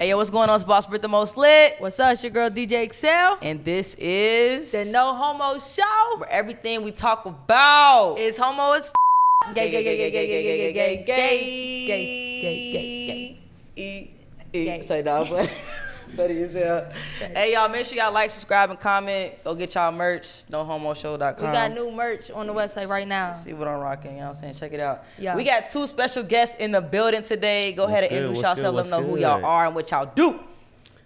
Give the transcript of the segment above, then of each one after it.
Hey, yo, what's going on? It's Boss Brit the Most Lit. What's up? It's your girl DJ Excel. And this is The No Homo Show where everything we talk about is homo as f- gay, gay, gay, gay, gay, gay, gay, gay, gay, gay, gay, gay, gay, gay. E- e- Gay. Say no, but funny as hell. Hey, y'all, make sure y'all like, subscribe, and comment. Go get y'all merch. NoHomoShow.com. We got new merch on the website right now. See what I'm rocking, you know what I'm saying? Check it out. Yeah. We got two special guests in the building today. Go ahead and good? introduce What's good? yourself, let What's them know who y'all are and what y'all do.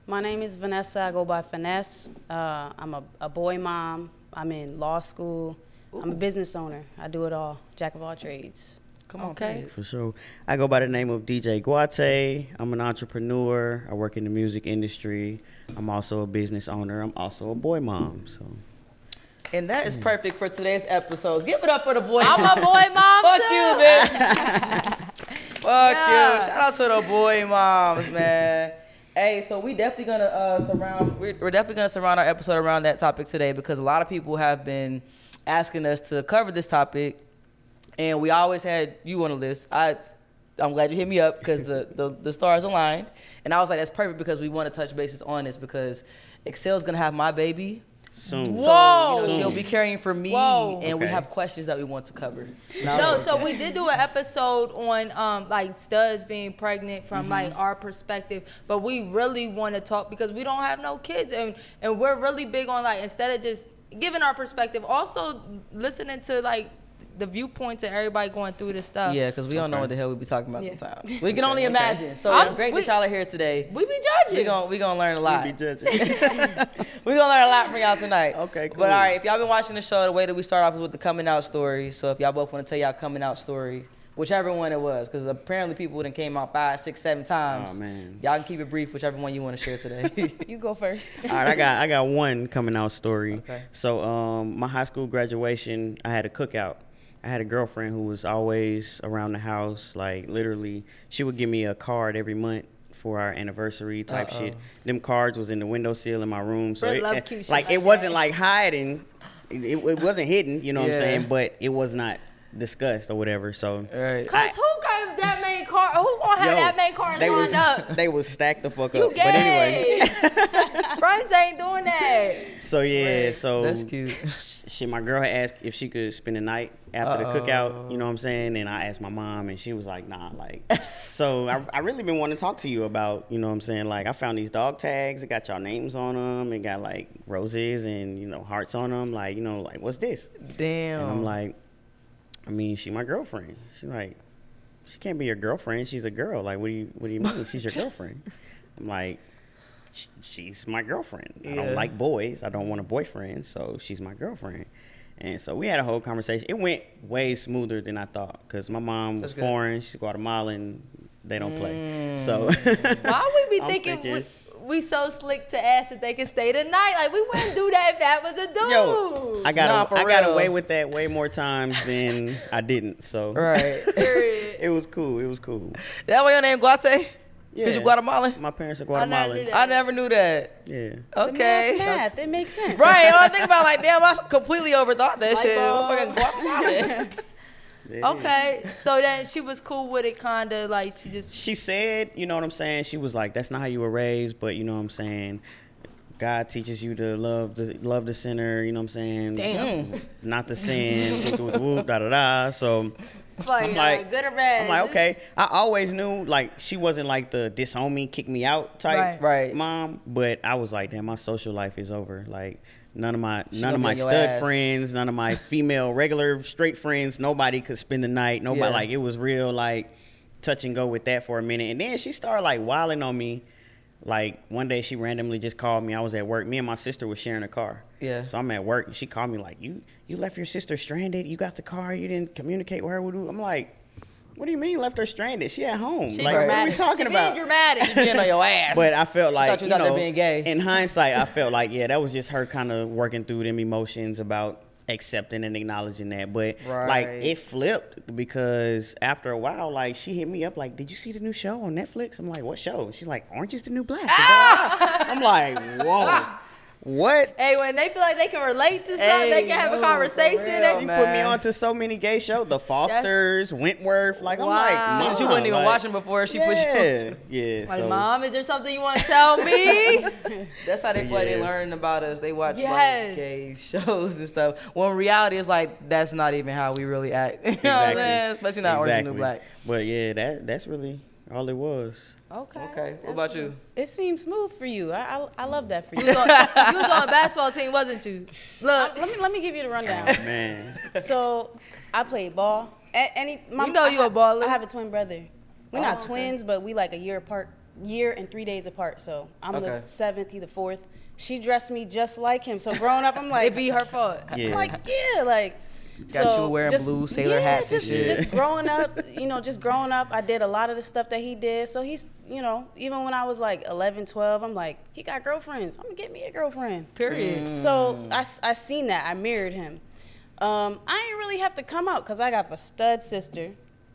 My name is Vanessa. I go by Finesse. Uh, I'm a, a boy mom. I'm in law school. I'm a business owner. I do it all. Jack of all trades. Come on, Okay. period. For sure. I go by the name of DJ Guate. I'm an entrepreneur. I work in the music industry. I'm also a business owner. I'm also a boy mom. So And that is perfect for today's episode. Give it up for the boy. I'm a boy mom Fuck too. you, bitch. Fuck Yeah. you. Shout out to the boy moms, man. Hey, so we definitely gonna uh, surround. We're, we're definitely gonna surround our episode around that topic today because a lot of people have been asking us to cover this topic, and we always had you on the list. I, I'm glad you hit me up because the, the the stars aligned, and I was like, that's perfect because we want to touch bases on this because Excel's gonna have my baby. soon. Whoa. You know, she'll be caring for me, Whoa. and we have questions that we want to cover. No, so we did do an episode on um like studs being pregnant from like our perspective, but we really want to talk because we don't have no kids and and we're really big on like instead of just giving our perspective, also listening to like the viewpoints of everybody going through this stuff. Yeah, because we don't know what the hell we be talking about Yeah. sometimes. We can only imagine. So I'm- it's great we- that y'all are here today. We be judging. We gon' we gonna learn a lot. We be judging. we gonna learn a lot from y'all tonight. Okay, cool. But all right, if y'all been watching the show, the way that we start off is with the coming out story. So if y'all both want to tell y'all coming out story, whichever one it was, because apparently people done came out five, six, seven times. Oh, man. Y'all can keep it brief, whichever one you want to share today. You go first. All right, I got I got one coming out story. Okay. So um, my high school graduation, I had a cookout. I had a girlfriend who was always around the house. Like literally, she would give me a card every month for our anniversary type shit. Them cards was in the windowsill in my room, so it, love cute shit like like it wasn't like hiding. It, it, it wasn't hidden, you know what I'm saying? But it was not discussed or whatever. So right. Cause who got that main car? Who gonna have Yo, that main car they lined was up? they was stacked the fuck You up. But anyway, gay. Friends ain't doing that. so yeah, so That's cute. She, my girl had asked if she could spend the night after the cookout. You know what I'm saying? And I asked my mom, and she was like, "Nah." Like, so I, I really been wanting to talk to you about, you know what I'm saying? Like, I found these dog tags. It got y'all names on them. It got like roses and you know hearts on them. Like, you know, like what's this? Damn. And I'm like, I mean, she my girlfriend. She like, she can't be your girlfriend. She's a girl. Like, what do you what do you mean? She's your girlfriend. I'm like, she's my girlfriend. I Yeah. don't like boys. I don't want a boyfriend, so she's my girlfriend. And so we had a whole conversation. It went way smoother than I thought because my mom was foreign. She's Guatemalan. They don't play. So mm. Why would we be thinking, thinking- we, we so slick to ask that they can stay the night? Like we wouldn't do that if that was a dude. Yo, I Nah, got for I got away with that way more times than I didn't. So Right. Period. it was cool. It was cool. that why your name Guate? Yeah. Cause you Guatemalan? My parents are Guatemalan. knew. I never knew that. Yeah. Okay. The math, math, it makes sense. Right. All I think about like, damn, I completely overthought that Light shit. bulb. Fucking Guatemalan. Yeah. Okay, so then she was cool with it, kinda like she just. She said, you know what I'm saying? She was like, that's not how you were raised, but you know what I'm saying? God teaches you to love the love the sinner, you know what I'm saying? Damn. Not the sin, whoop, whoop, whoop, da da da. So Like, I'm uh, like, good or bad. I'm like, okay. I always knew like she wasn't like the disown me, kick me out type Right. Right. mom, but I was like, damn, my social life is over. Like none of my She none of my stud ass. friends, none of my female regular straight friends, nobody could spend the night. Nobody Yeah. like it was real like touch and go with that for a minute. And then she started like wilding on me. Like one day she randomly just called me. I was at work. Me and my sister was sharing a car. Yeah. So I'm at work and she called me like, "You you left your sister stranded. You got the car. You didn't communicate with her." With who?" I'm like, What do you mean left her stranded? She at home. She like what are we talking she about? Being dramatic. Getting on your ass. But I felt like you you was out there know, being gay. in hindsight, I felt like yeah, that was just her kind of working through them emotions about accepting and acknowledging that. But like it flipped because after a while, like she hit me up like, "Did you see the new show on Netflix?" I'm like, "What show?" She's like, "Orange is the New Black." I'm like, "Whoa, what?" hey, when they feel like they can relate to something, Hey, they can have no, a conversation. real, She man. put me on to so many gay shows, The Fosters, Wentworth. Like I'm like, She- Mom, she wasn't even like, watching before she put you yeah, on. Yeah, like, so mom, is there something you want to tell me? That's how they play. They learn about us. They watch Yes. like gay shows and stuff. Well, in reality it's like that's not even how we really act. you know what I'm Exactly. saying? Especially not Orange New Black. But yeah, that that's really all it was. okay. Okay. What about you? It seems smooth for you. I, I, I love that for You you. was, on, you was on a basketball team, wasn't you? Look, uh, let me let me give you the rundown. Oh, man, So I played ball. A- any, my, We know I you a have- baller. I have a twin brother. We're Oh, not okay. twins, but we like a year apart, year and three days apart. So I'm Okay. the seventh, he the fourth. She dressed me just like him. So growing up, I'm like, it be her fault. yeah. I'm like yeah, like. Got you wearing blue sailor yeah, hats and just, shit. Just growing up, you know, just growing up, I did a lot of the stuff that he did. So he's, you know, even when I was like 11, 12, I'm like, he got girlfriends. I'm gonna get me a girlfriend. Period. So I, I seen that. I mirrored him. Um, I ain't really have to come out because I got a stud sister.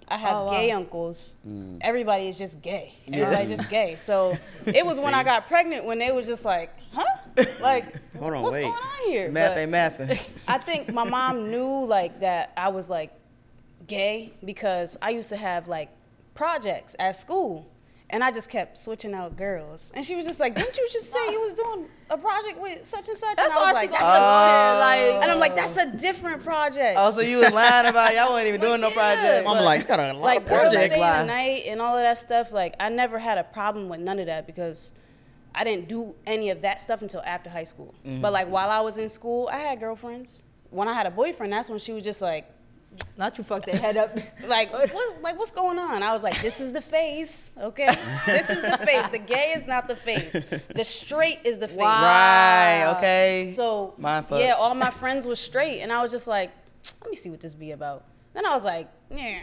I have Oh, wow. gay uncles. Everybody is just gay. Everybody's just gay. So it was when I got pregnant when they was just like, huh? Like, Hold on, what's wait. going on here? Math But ain't mathing. I think my mom knew like that I was like gay because I used to have like projects at school. And I just kept switching out girls. And she was just like, Didn't you just say you was doing a project with such and such? That's and I was why like, That's a sit like. and I'm like, that's a oh. different project. oh, so you was lying about y'all wasn't even doing no yeah, project. I'm like, you got a lot like of girls stay the night and all of that stuff. Like I never had a problem with none of that because I didn't do any of that stuff until after high school. Mm-hmm. But like while I was in school, I had girlfriends. When I had a boyfriend, that's when she was just like, Not you fuck their head up. like, what, like what's going on? I was like, this is the face, okay? this is the face. The gay is not the face. The straight is the face. Right. Okay. So Mind fuck. yeah, all my friends were straight, and I was just like, let me see what this be about. Then I was like, yeah.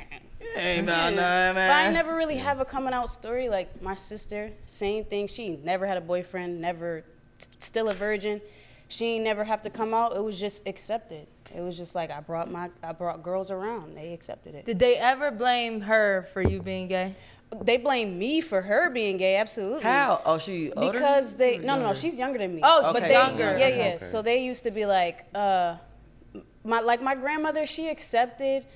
Ain't about nothing, But I never really have a coming out story. Like my sister, same thing. She never had a boyfriend, never, s- still a virgin. She ain't never have to come out. It was just accepted. It was just like I brought my, I brought girls around. They accepted it. Did they ever blame her for you being gay? They blame me for her being gay. Absolutely. How? Oh, she older? Because they Or no no no she's younger than me. Oh, but they, younger. Yeah Okay, yeah. So they used to be like, uh, my like my grandmother. She accepted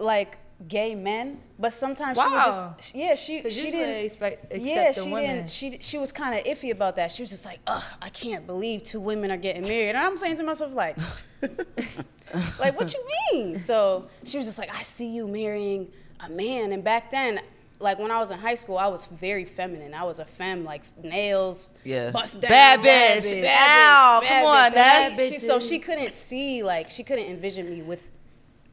like gay men, but sometimes she would just yeah she 'Cause she didn't expect- accept yeah the she women. didn't she she was kind of iffy about that. She was just like, ugh, I can't believe two women are getting married, and I'm saying to myself like. like what you mean? So she was just like, I see you marrying a man. And back then, like when I was in high school, I was very feminine. I was a femme, like nails, Yeah. bust down, Bad bitch. bitch, Ow, bitch, come bad on, bitch. Ness. So she, so she couldn't see, like she couldn't envision me with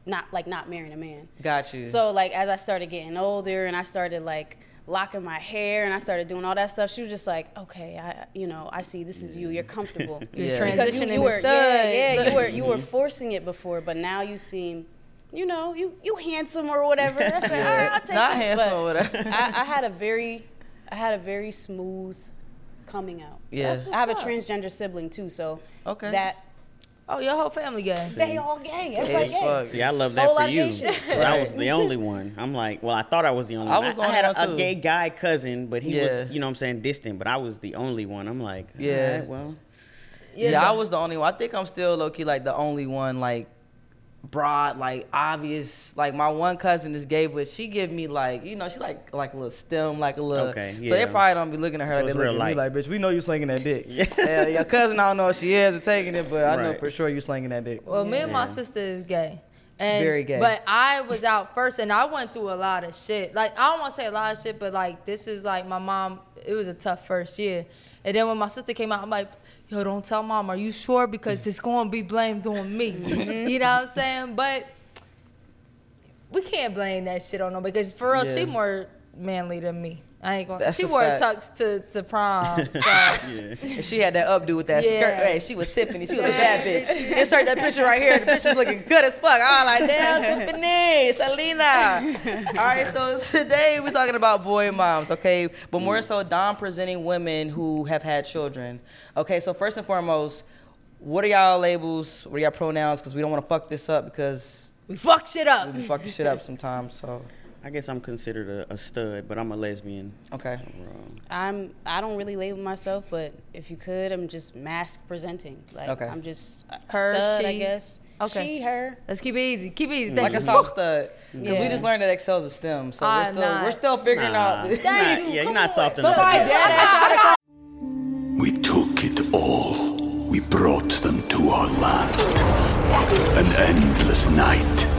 not like not marrying a man. Got you. So like as I started getting older and I started like locking my hair and I started doing all that stuff, she was just like, okay, I you know I see this is you. You're comfortable. You're Yeah. Because you, transitioning you were to yeah stud. yeah you were you were forcing it before, but now you seem. You know, you you handsome or whatever. I said, all right, I'll take that. Not it. handsome But or whatever. I, I had a very, I had a very smooth coming out. Yeah. I have a transgender sibling too, so Okay. that Oh, your whole family gay. they all gay. Gay Everybody as gay. fuck. See, I love that lot for you. gay I was the only one. I'm like, well, I thought I was the only I one. was the I had a, a gay guy cousin, but he Yeah. was, you know what I'm saying, distant, but I was the only one. I'm like, Yeah. yeah, well, Yeah, so- I was the only one. I think I'm still low key like the only one like broad, like obvious. Like my one cousin is gay, but she give me like you know she like like a little stem, like a little. Okay, Yeah. So they probably don't be looking at her So like it's they real looking at me light. like, bitch, we know you slinging that dick. Yeah. yeah, your cousin, I don't know if she is or taking it, but I know for sure you slinging that dick. Well, me and my sister is gay. And, Very gay. But I was out first, and I went through a lot of shit. Like I don't want to say a lot of shit, but like this is like my mom. It was a tough first year, and then when my sister came out, I'm like, "Yo, don't tell mom. Are you sure? Because it's gonna be blamed on me." Mm-hmm. you know what I'm saying? But we can't blame that shit on her because for real, she more manly than me. I ain't gonna. That's she a wore fact. tux to to prom. So. And she had that updo with that Yeah. skirt. Hey, she was Tiffany. She was a bad bitch. Insert that picture right here. The bitch is looking good as fuck. I was like, damn, Tiffany, Selena. All right, so today we're talking about boy moms, okay? But more so, Dom presenting women who have had children. Okay, so first and foremost, what are y'all labels? What are y'all pronouns? Because we don't want to fuck this up because we fuck shit up. we be fucking shit up sometimes. So, I guess I'm considered a, a stud, but I'm a lesbian. okay. Um, I'm I don't really label myself, but if you could, I'm just mask presenting. Like Okay. I'm just Her, stud, I guess. Okay. She, her. Let's keep it easy. Keep it easy. Like a soft stud. Because we just learned that Excel's a STEM. So I'm we're, still, not. we're still figuring nah, out. you're not- Dang, yeah, you're not soft Somebody enough. dead ass We took it all. We brought them to our land. An endless night,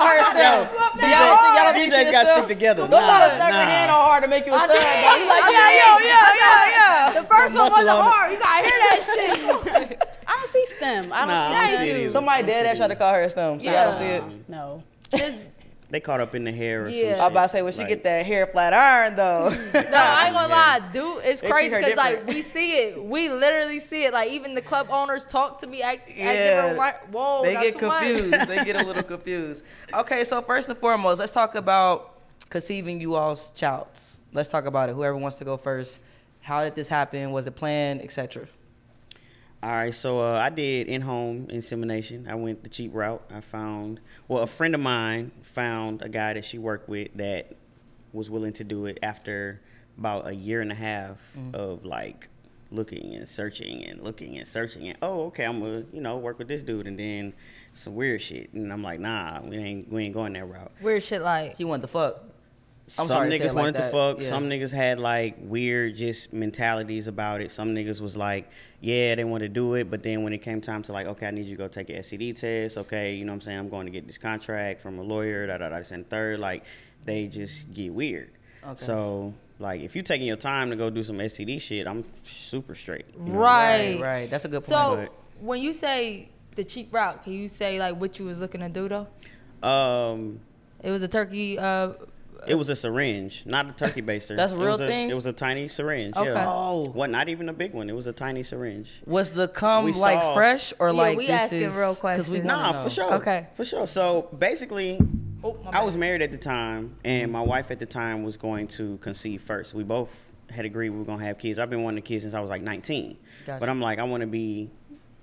Hard STEM. So y'all don't think y'all don't think DJs gotta stick together. Don't try to Nah, stack her hand all hard to make you a I stud. did. You like, I yeah, did. yo, yeah, yeah, yeah. The first one wasn't hard. You gotta hear that shit. I don't see STEM. I don't Nah, see I STEM. don't see it. Somebody dead ass tried to call her a STEM, so y'all don't see it. No. Just, They caught up in the hair or Yeah. some. I was about to say when she Like, get that hair flat iron though. no, I ain't gonna lie, dude. It's They crazy because like we see it, we literally see it. Like even the club owners talk to me, act, act Yeah. different. Right? Whoa, they get confused. they get a little confused. Okay, so first and foremost, let's talk about conceiving you all's childs. Let's talk about it. Whoever wants to go first. How did this happen? Was it planned, etc.? All right, so uh, I did in-home insemination. I went the cheap route. I found, well, a friend of mine found a guy that she worked with that was willing to do it after about a year and a half of like looking and searching and looking and searching and oh, okay, I'm gonna you know work with this dude and then some weird shit and I'm like, nah, we ain't we ain't going that route. Weird shit like. He wanted to fuck. I'm some sorry niggas it like wanted that. to fuck. Yeah. Some niggas had like weird just mentalities about it. Some niggas was like, yeah, they want to do it, but then when it came time to like, okay, I need you to go take an STD test. Okay, you know what I'm saying? I'm going to get this contract from a lawyer. Da da da. this and third, like they just get weird. Okay. So like, if you taking your time to go do some STD shit, I'm super straight. you know? Right. Right, right. That's a good point. So But- when you say the cheap route, can you say like what you was looking to do though? Um, It was a turkey. Uh, it was a syringe, not a turkey baster. That's a It real was thing? It was a tiny syringe. Okay. Yeah. Oh. What? Not even a big one. It was a tiny syringe. was the cum We like saw- fresh or Yeah, like we this asking is real 'cause we questions. wanna Nah, know. for sure. Okay. For sure. So basically, oh, I was married at the time, and mm-hmm. my wife at the time was going to conceive first. We both had agreed we were gonna have kids. I've been wanting kids since I was like 19, Gotcha. but I'm like, I want to be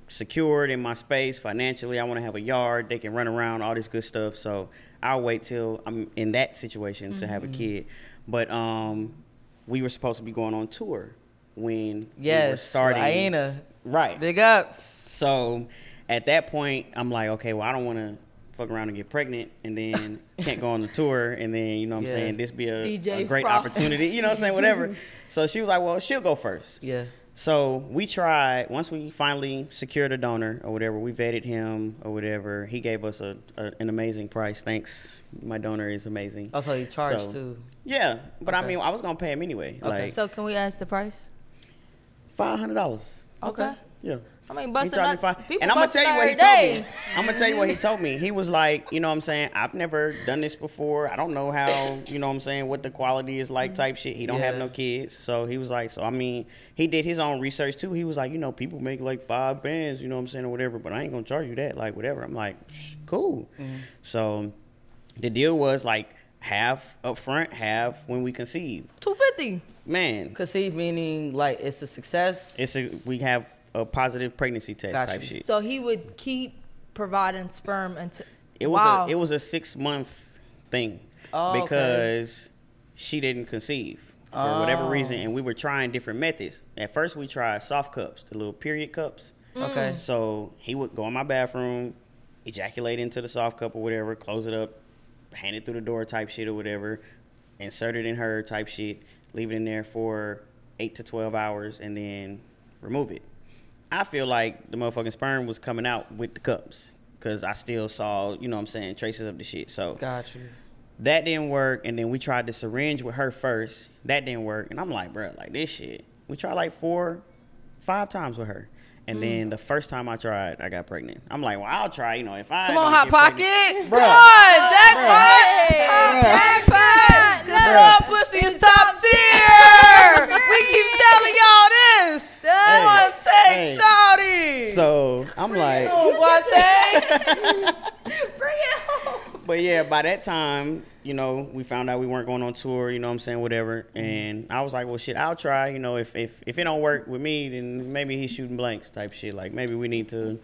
secured in my space financially. I want to have a yard. They can run around, all this good stuff. So I'll wait till I'm in that situation to have a Mm-hmm. kid. But um, we were supposed to be going on tour when we were Yes, starting. Aina. Right. Big ups. So at that point, I'm like, okay, well, I don't want to fuck around and get pregnant and then can't go on the tour and then, you know what I'm Yeah. saying, this be a, a great Frost. opportunity, you know what I'm saying, whatever. so she was like, well, she'll go first. Yeah. So we tried, once we finally secured a donor or whatever, we vetted him or whatever, he gave us a, a an amazing price. Thanks. My donor is amazing. Also, you charge So- too. Yeah, but I mean, I was going to pay him anyway. Like So can we ask the price? $500. Okay. Yeah. I mean, He busting up. five. People And I'm gonna tell you what he every told me. I'm gonna tell you what he told me. He was like, you know what I'm saying? I've never done this before. I don't know how, you know what I'm saying, what the quality is like type shit. He don't have no kids. So he was like, so I mean, he did his own research too. He was like, you know, people make like five bands, you know what I'm saying, or whatever, but I ain't gonna charge you that, like whatever. I'm like, "Psh, cool. Mm-hmm. So the deal was like half up front, half when we conceive. Two fifty. Man, Conceive meaning like it's a success. it's a we have a positive pregnancy test Gotcha. type shit. So he would keep providing sperm until. It was wow. a it was a six month thing Oh, okay. because she didn't conceive for whatever Oh. reason, and we were trying different methods. At first, we tried soft cups, the little period cups. Mm. okay. Mm. So he would go in my bathroom, ejaculate into the soft cup or whatever, close it up, hand it through the door type shit or whatever, insert it in her type shit, leave it in there for eight to twelve hours, and then remove it. I feel like the motherfucking sperm was coming out with the cups. because I still saw, you know what I'm saying, traces of the shit. So Got you. that didn't work, and then we tried the syringe with her first. That didn't work, and I'm like, bro, like this shit. We tried like four, five times with her. And Mm. then the first time I tried, I got pregnant. I'm like, well, I'll try. You know, if I Come on, Hot get Pocket. pregnant- Come on, jackpot. Hot Pocket. This love pussy is top tier. we keep telling y'all this. Hey, One take, hey. shawty. So I'm like, Guate. But yeah, by that time, you know, we found out we weren't going on tour, you know what I'm saying, whatever. Mm-hmm. And I was like, well, shit, I'll try. You know, if, if, if it don't work with me, then maybe he's shooting blanks type shit. Like, maybe we need to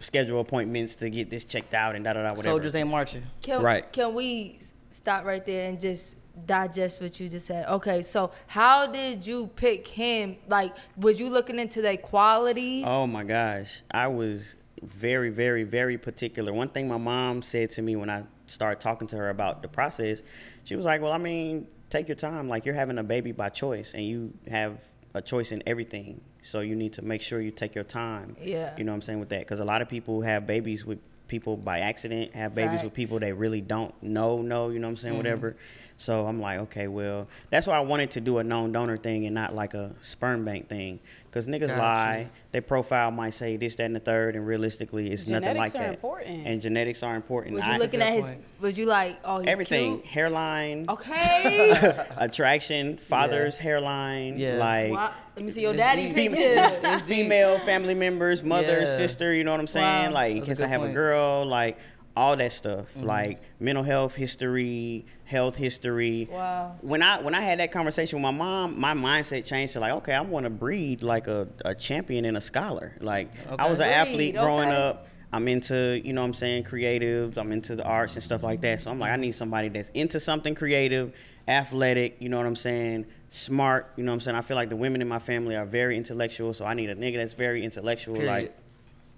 schedule appointments to get this checked out and da da da, whatever. Soldiers ain't marching. Can, Right. Can we stop right there and just digest what you just said? Okay, so how did you pick him? Like, was you looking into their qualities? Oh my gosh. I was very, very, very particular. One thing my mom said to me when I started talking to her about the process, she was like, Well, I mean, take your time. Like, you're having a baby by choice, and you have a choice in everything. So you need to make sure you take your time. Yeah. You know what I'm saying with that? Because a lot of people have babies with people by accident, have babies with people they really don't know, know, you know what I'm saying, mm-hmm. whatever. So I'm like, okay, well, that's why I wanted to do a known donor thing and not like a sperm bank thing. Because niggas Gotcha. lie. Their profile might say this, that, and the third, and realistically, it's nothing like Genetics are that. important. And genetics are important. was I- you looking at his? point. Was you like, oh, he's everything, cute? hairline, Okay. attraction, father's hairline, Yeah. like Wow. Let me see your It's daddy deep. picture. female family members, mother, Yeah. sister, you know what I'm saying? Wow. Like, in case I have point. a girl, like all that stuff, mm-hmm. like mental health history, health history. Wow. When I when I had that conversation with my mom, my mindset changed to like, okay, I want to breed like a, a champion and a scholar. Like I was an Breed, athlete growing okay. up. I'm into, you know what I'm saying, creatives. I'm into the arts and stuff like that. So I'm like, I need somebody that's into something creative, athletic, you know what I'm saying, smart, you know what I'm saying. I feel like the women in my family are very intellectual, so I need a nigga that's very intellectual. Period. Like,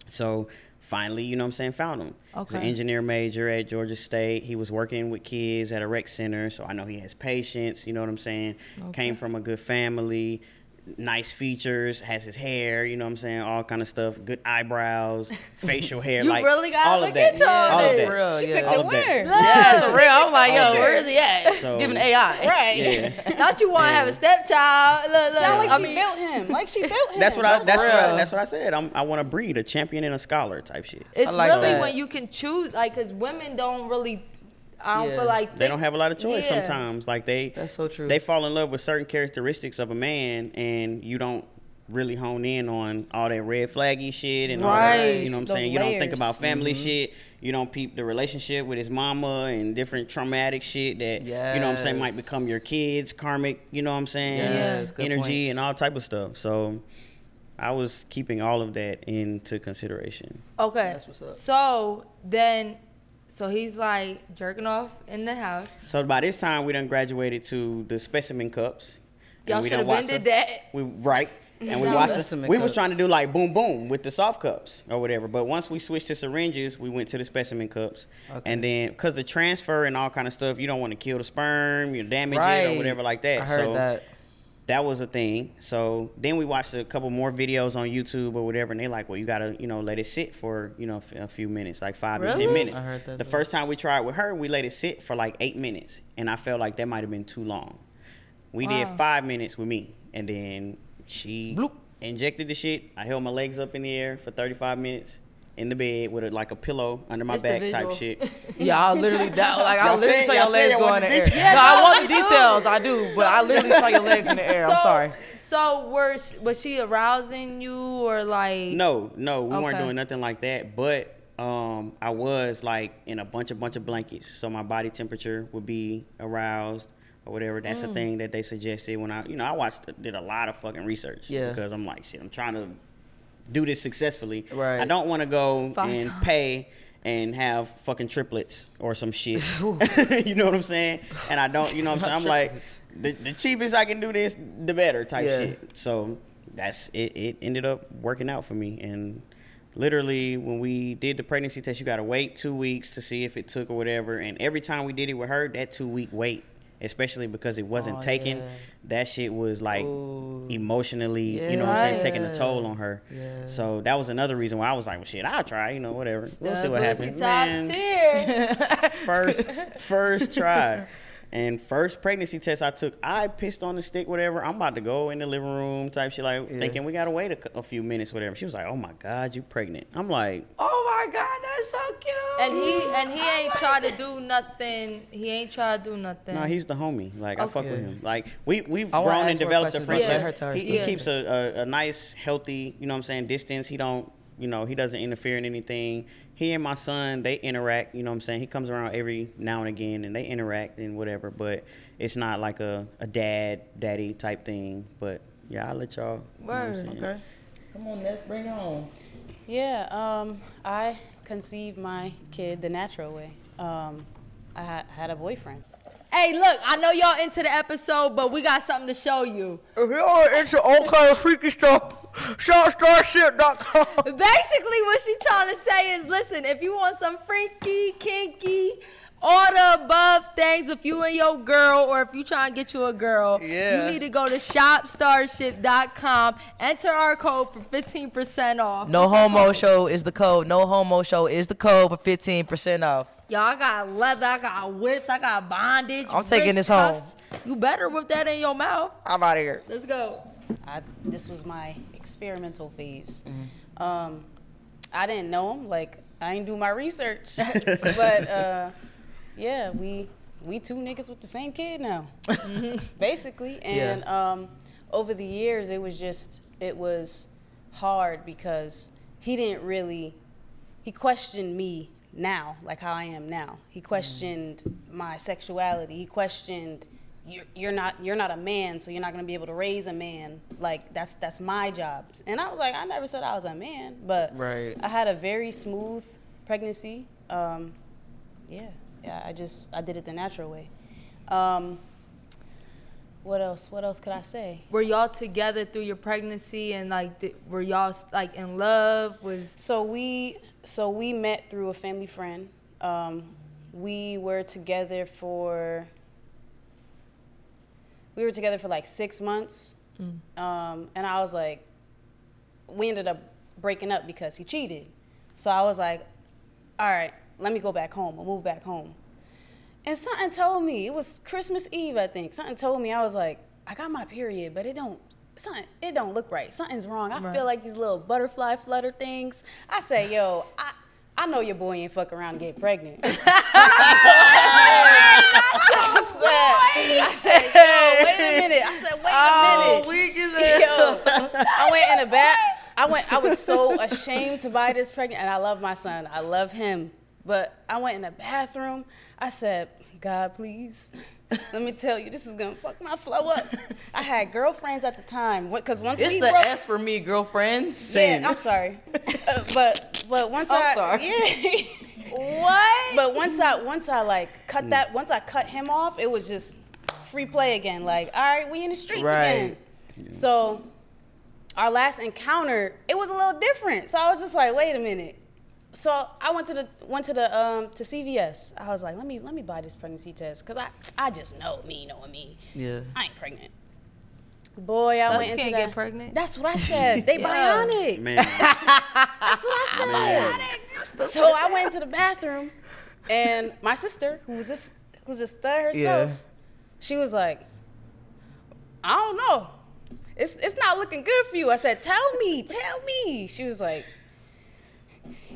so finally, you know what I'm saying, found him. He's an engineer major at Georgia State. He was working with kids at a rec center, so I know he has patience, you know what I'm saying. Okay. Came from a good family. Nice features, has his hair, you know what I'm saying, all kind of stuff, good eyebrows, facial hair, You like really gotta all look of that, into all of that. For real, She yeah. picked All the of winner. Yeah, for real. I'm like, yo, where is he at? So- Giving AI. Right. Yeah. Not you want to have a stepchild. Look, look. Sound like I she mean, built him. Like she built him. That's what I. That's what I. That's what I said. I'm, I want to breed a champion and a scholar type shit. It's like really that. when you can choose, like, cause women don't really. I don't Yeah. feel like They don't have a lot of choice Yeah. sometimes. Like they. That's so true. They fall in love with certain characteristics of a man, and you don't really hone in on all that red flaggy shit and all that. Right. You know what I'm Those saying? You don't think about family mm-hmm. shit. You don't peep the relationship with his mama and different traumatic shit that you know what I'm saying might become your kids karmic. You know what I'm saying? Yes, Energy points. and all type of stuff. So. I was keeping all of that into consideration. Okay. That's what's up. So then, so he's like jerking off in the house. So by this time, we done graduated to the specimen cups. and Y'all we should done have been did that. We right, and we Yeah. watched. Specimen The, we was trying to do like boom boom with the soft cups or whatever. But once we switched to syringes, we went to the specimen cups, Okay. and then because the transfer and all kind of stuff, you don't want to kill the sperm, you damage it or whatever like that. I heard so that. That was a thing. So then we watched a couple more videos on YouTube or whatever, and they like, well, you gotta, you know, let it sit for, you know, a few minutes, like five to ten minutes. I heard that the too. first time we tried with her, we let it sit for like eight minutes, and I felt like that might have been too long. We did five minutes with me, and then she Bloop. injected the shit. I held my legs up in the air for 35 minutes in the bed with a, like a pillow under my It's back type shit. Yeah, I literally that, like I Y'all literally said- saw your legs y'all go in the the air. details. no, I want the details. I do, but I literally saw your legs in the air. I'm sorry. So was was she arousing you or like? No, no, we weren't doing nothing like that. But um, I was like in a bunch of bunch of blankets, so my body temperature would be aroused or whatever. That's Mm. a thing that they suggested when I, you know, I watched, did a lot of fucking research. Yeah. Because I'm like, shit, I'm trying to do this successfully. Right. I don't want to go Five and times. pay and have fucking triplets or some shit. you know what I'm saying? And I don't, you know what I'm saying? I'm like, the, the cheapest I can do this, the better type Yeah. shit. So that's it. It ended up working out for me, and literally when we did the pregnancy test, you got to wait two weeks to see if it took or whatever. And every time we did it with her, that two week wait especially because it wasn't Oh, taken. yeah. That shit was like Ooh. emotionally, Yeah. you know what I'm saying, taking a toll on her. Yeah. So that was another reason why I was like, well, shit, I'll try, you know, whatever. We'll see what happens. Man, first first try. And first pregnancy test I took, I pissed on the stick, whatever. I'm about to go in the living room type shit, like Yeah. thinking we gotta wait a, a few minutes, whatever. She was like, "Oh my god, you pregnant?" I'm like, Oh my God, that's so cute. And he and he oh ain't try to do nothing. He ain't try to do nothing. "No, he's the homie. Like I fuck with him. Like we we've I grown and ask her a developed a friendship. let her tell he, he story. keeps a, a, a nice, healthy, you know what I'm saying, distance. He don't, you know, he doesn't interfere in anything. He and my son, they interact. You know what I'm saying. He comes around every now and again, and they interact and whatever. But it's not like a, a dad, daddy type thing. But yeah, I'll let y'all. You know what I'm Okay. Come on, let's bring it home. Yeah, um, I conceived my kid the natural way. Um, I had, had a boyfriend. Hey, look, I know y'all into the episode, but we got something to show you. If you're into all kind of freaky stuff, shopstarship.com. Basically, what she trying to say is, listen, if you want some freaky, kinky, all the above things with you and your girl, or if you trying to get you a girl, Yeah. you need to go to shopstarship.com, enter our code for 15% off. No homo show is the code. No homo show is the code for 15% off. Y'all, got leather, I got whips, I got bondage. I'm taking wrist this home. You better whip that in your mouth. I'm out of here. Let's go. I, this was my experimental phase. Mm-hmm. Um, I didn't know him. Like I didn't do my research, but uh, yeah, we we two niggas with the same kid now, basically. And um, over the years, it was just it was hard because he didn't really he questioned me now, like how I am now. He questioned my sexuality. He questioned you're, you're not you're not a man, so you're not gonna be able to raise a man. Like that's that's my job. And I was like, I never said I was a man, but Right. I had a very smooth pregnancy. Um, yeah, yeah. I just I did it the natural way. Um, what else? What else could I say? Were y'all together through your pregnancy and like, th- were y'all like in love? Was So we so we met through a family friend. Um, we were together for we were together for like six months, um, and I was like, we ended up breaking up because he cheated. So I was like, all right, let me go back home. I'll move back home. And something told me it was Christmas Eve, I think. Something told me I was like, I got my period, but it don't. Something it don't look right. Something's wrong. I Right. feel like these little butterfly flutter things. I say, yo, I I know your boy ain't fuck around and get pregnant. I said, I said, yo, wait a minute. I said, wait a minute. weak as Yo, I went in the back. I went. I was so ashamed to buy this pregnant, and I love my son. I love him, but I went in the bathroom. I said, God, please, let me tell you, this is gonna fuck my flow up. I had girlfriends at the time, because once It's we the broke, S for me, girlfriends. yeah, I'm sorry, Uh, but but once I'm I sorry. yeah. what? But once I once I like cut that once I cut him off, it was just free play again. Like, all right, we in the streets Right. again. So our last encounter, it was a little different. So I was just like, wait a minute. So I went to the went to the um to CVS. I was like, let me let me buy this pregnancy test because I I just know me knowing me. Yeah. I ain't pregnant. Boy, I Thugs went into can't that. get pregnant? That's what I said. They Yeah. bionic. Man, That's what I said. So I went into the bathroom, and my sister, who was this, who's a stud herself, Yeah. she was like, "I don't know. It's it's not looking good for you." I said, "Tell me, tell me." She was like,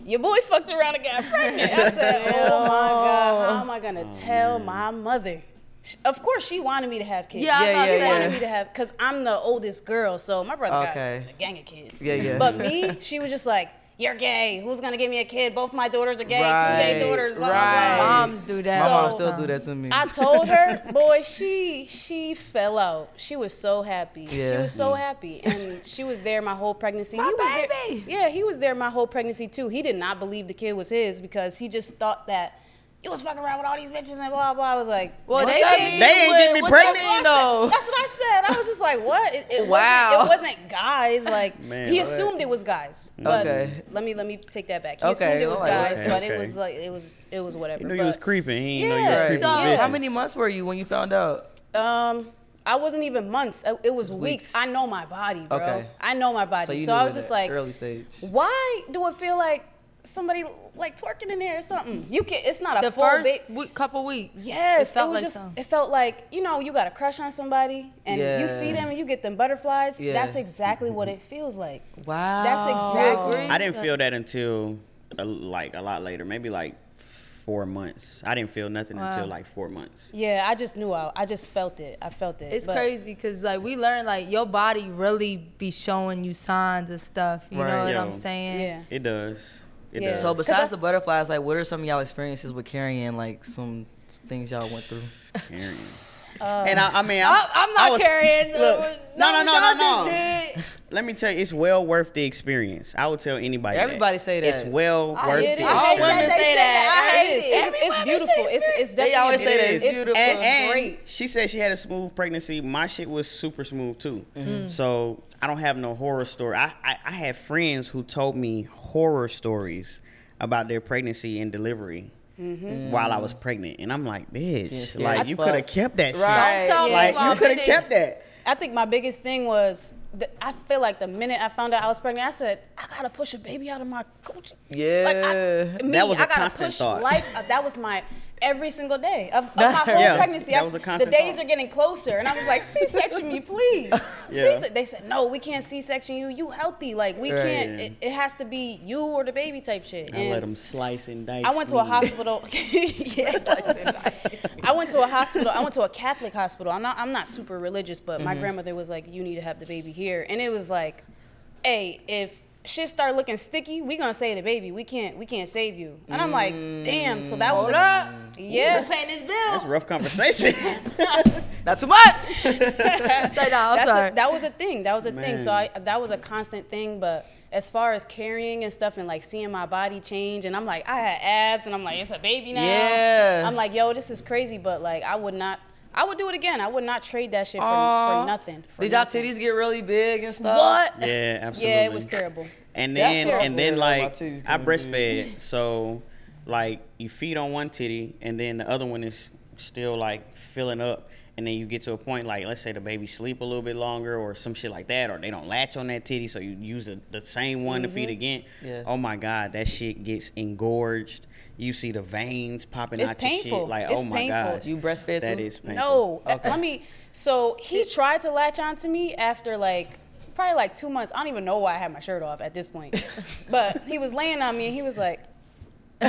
"Your boy fucked around and got pregnant." I said, "Oh my god, how am I gonna oh, tell my mother?" Sh- Of course, she wanted me to have kids. Yeah, Yeah, yeah, She say. wanted me to have, cause I'm the oldest girl, so my brother Okay. got a gang of kids. Yeah, yeah. But me, she was just like, "You're gay. Who's gonna give me a kid? Both my daughters are gay. Two gay daughters. Blah right. blah blah." Moms do that. My So- mom still do that to me. I told her, boy, she she fell out. She was so happy. She was so happy, and she was there my whole pregnancy. My he was baby. There, yeah, he was there my whole pregnancy too. He did not believe the kid was his because he just thought that you was fucking around with all these bitches and blah blah. I was like, Well, what they that didn't- mean? They ain't getting me What pregnant. that mean, though? That's what I said. I was just like, what? It, it Wow. Wasn't, it wasn't guys. Like Man, he what? assumed it was guys. But Okay. let me let me take that back. He Okay, assumed it was guys, Okay, but okay. it was like it was it was whatever. You knew you was creeping. He didn't know you Yeah. was creeping. So- bitches. How many months were you when you found out? Um, I wasn't even months. It was weeks. weeks. I know my body, bro. Okay. I know my So body. you So, knew I was just like, early stage. why do I feel like somebody like twerking in there or something? You can. It's not a The full first big. week, couple weeks. Yes, it felt was like just. so. It felt like you know you got a crush on somebody and Yeah. you see them and you get them butterflies. Yeah. That's exactly what it feels like. Wow. That's exactly. I didn't feel that until uh, like a lot later, maybe like four months. I didn't feel nothing Wow. until like four months. Yeah, I just knew. I, I just felt it. I felt it. It's But- crazy because like we learned like your body really be showing you signs of stuff. You Right. know what Yo. I'm saying? Yeah. It does. It Yeah. does. So 'Cause besides the butterflies, like what are some of y'all experiences with carrying like some things y'all went through? Carrying. Uh, and I, I mean, I'm, I, I'm not was- carrying. Look, uh, no, no, no, no, no. Let me tell you, it's well worth the experience. I would tell anybody. Everybody that. say that. It's well I worth hate the it. All women say say that. I It hate is. it. It's, Every it's beautiful. say It's, it's They definitely always say that beautiful. it's It's beautiful. and, and great. she said she had a smooth pregnancy. My shit was super smooth too. Mm-hmm. So I don't have no horror story. I, I I had friends who told me horror stories about their pregnancy and delivery Mm-hmm. while I was pregnant, and I'm like, bitch, Yes, like yes. you could have kept that Right. shit. Don't tell Yeah. me Like you could have kept that. I think my biggest thing was that I feel like the minute I found out I was pregnant, I said I gotta push a baby out of my Gucci. Yeah. Like I, me, That was a I gotta constant push thought. life. uh, that was my every single day of, of my whole Yeah, pregnancy. that I- was a the days thought. are getting closer, and I was like, C-section me, please. Yeah. C- they said no, we can't C-section you. You healthy. Like we Right. can't. It, it has to be you or the baby type shit. I let them slice and dice. I went to a hospital. yeah. I went to a hospital. I went to a Catholic hospital. I'm not. I'm not super religious, but Mm-hmm. my grandmother was like, "You need to have the baby here," and it was like, "Hey, if shit start looking sticky, we gonna say the baby. We can't. We can't save you." And I'm like, "Damn." So that was Hold a, mm. up. Yeah. Who paying this bill? That's a rough conversation. Not too much. No, I'm That's sorry. a, that was a thing. That was a thing. So I that was a constant thing. But as far as carrying and stuff and like seeing my body change, and I'm like, I had abs, and I'm like, it's a baby now. Yeah. I'm like, yo, this is crazy. But like, I would not. I would do it again. I would not trade that shit for, Aw. for nothing. For Did y'all nothing. titties get really big and stuff? What? yeah, absolutely. Yeah, it was terrible. And That's then terrible. and then Yeah, my like I getting breastfed, so like you feed on one titty and then the other one is still like filling up. And then you get to a point like let's say the baby sleep a little bit longer or some shit like that, or they don't latch on that titty, so you use the, the same one to Mm-hmm. feed again. Yeah. Oh my god, that shit gets engorged. You see the veins popping It's out your painful. shit. Like It's oh my painful. god, You breastfed That too? is painful. No. Okay. Let me. So he tried to latch on to me after like probably like two months. I don't even know why I had my shirt off at this point. but he was laying on me and he was like.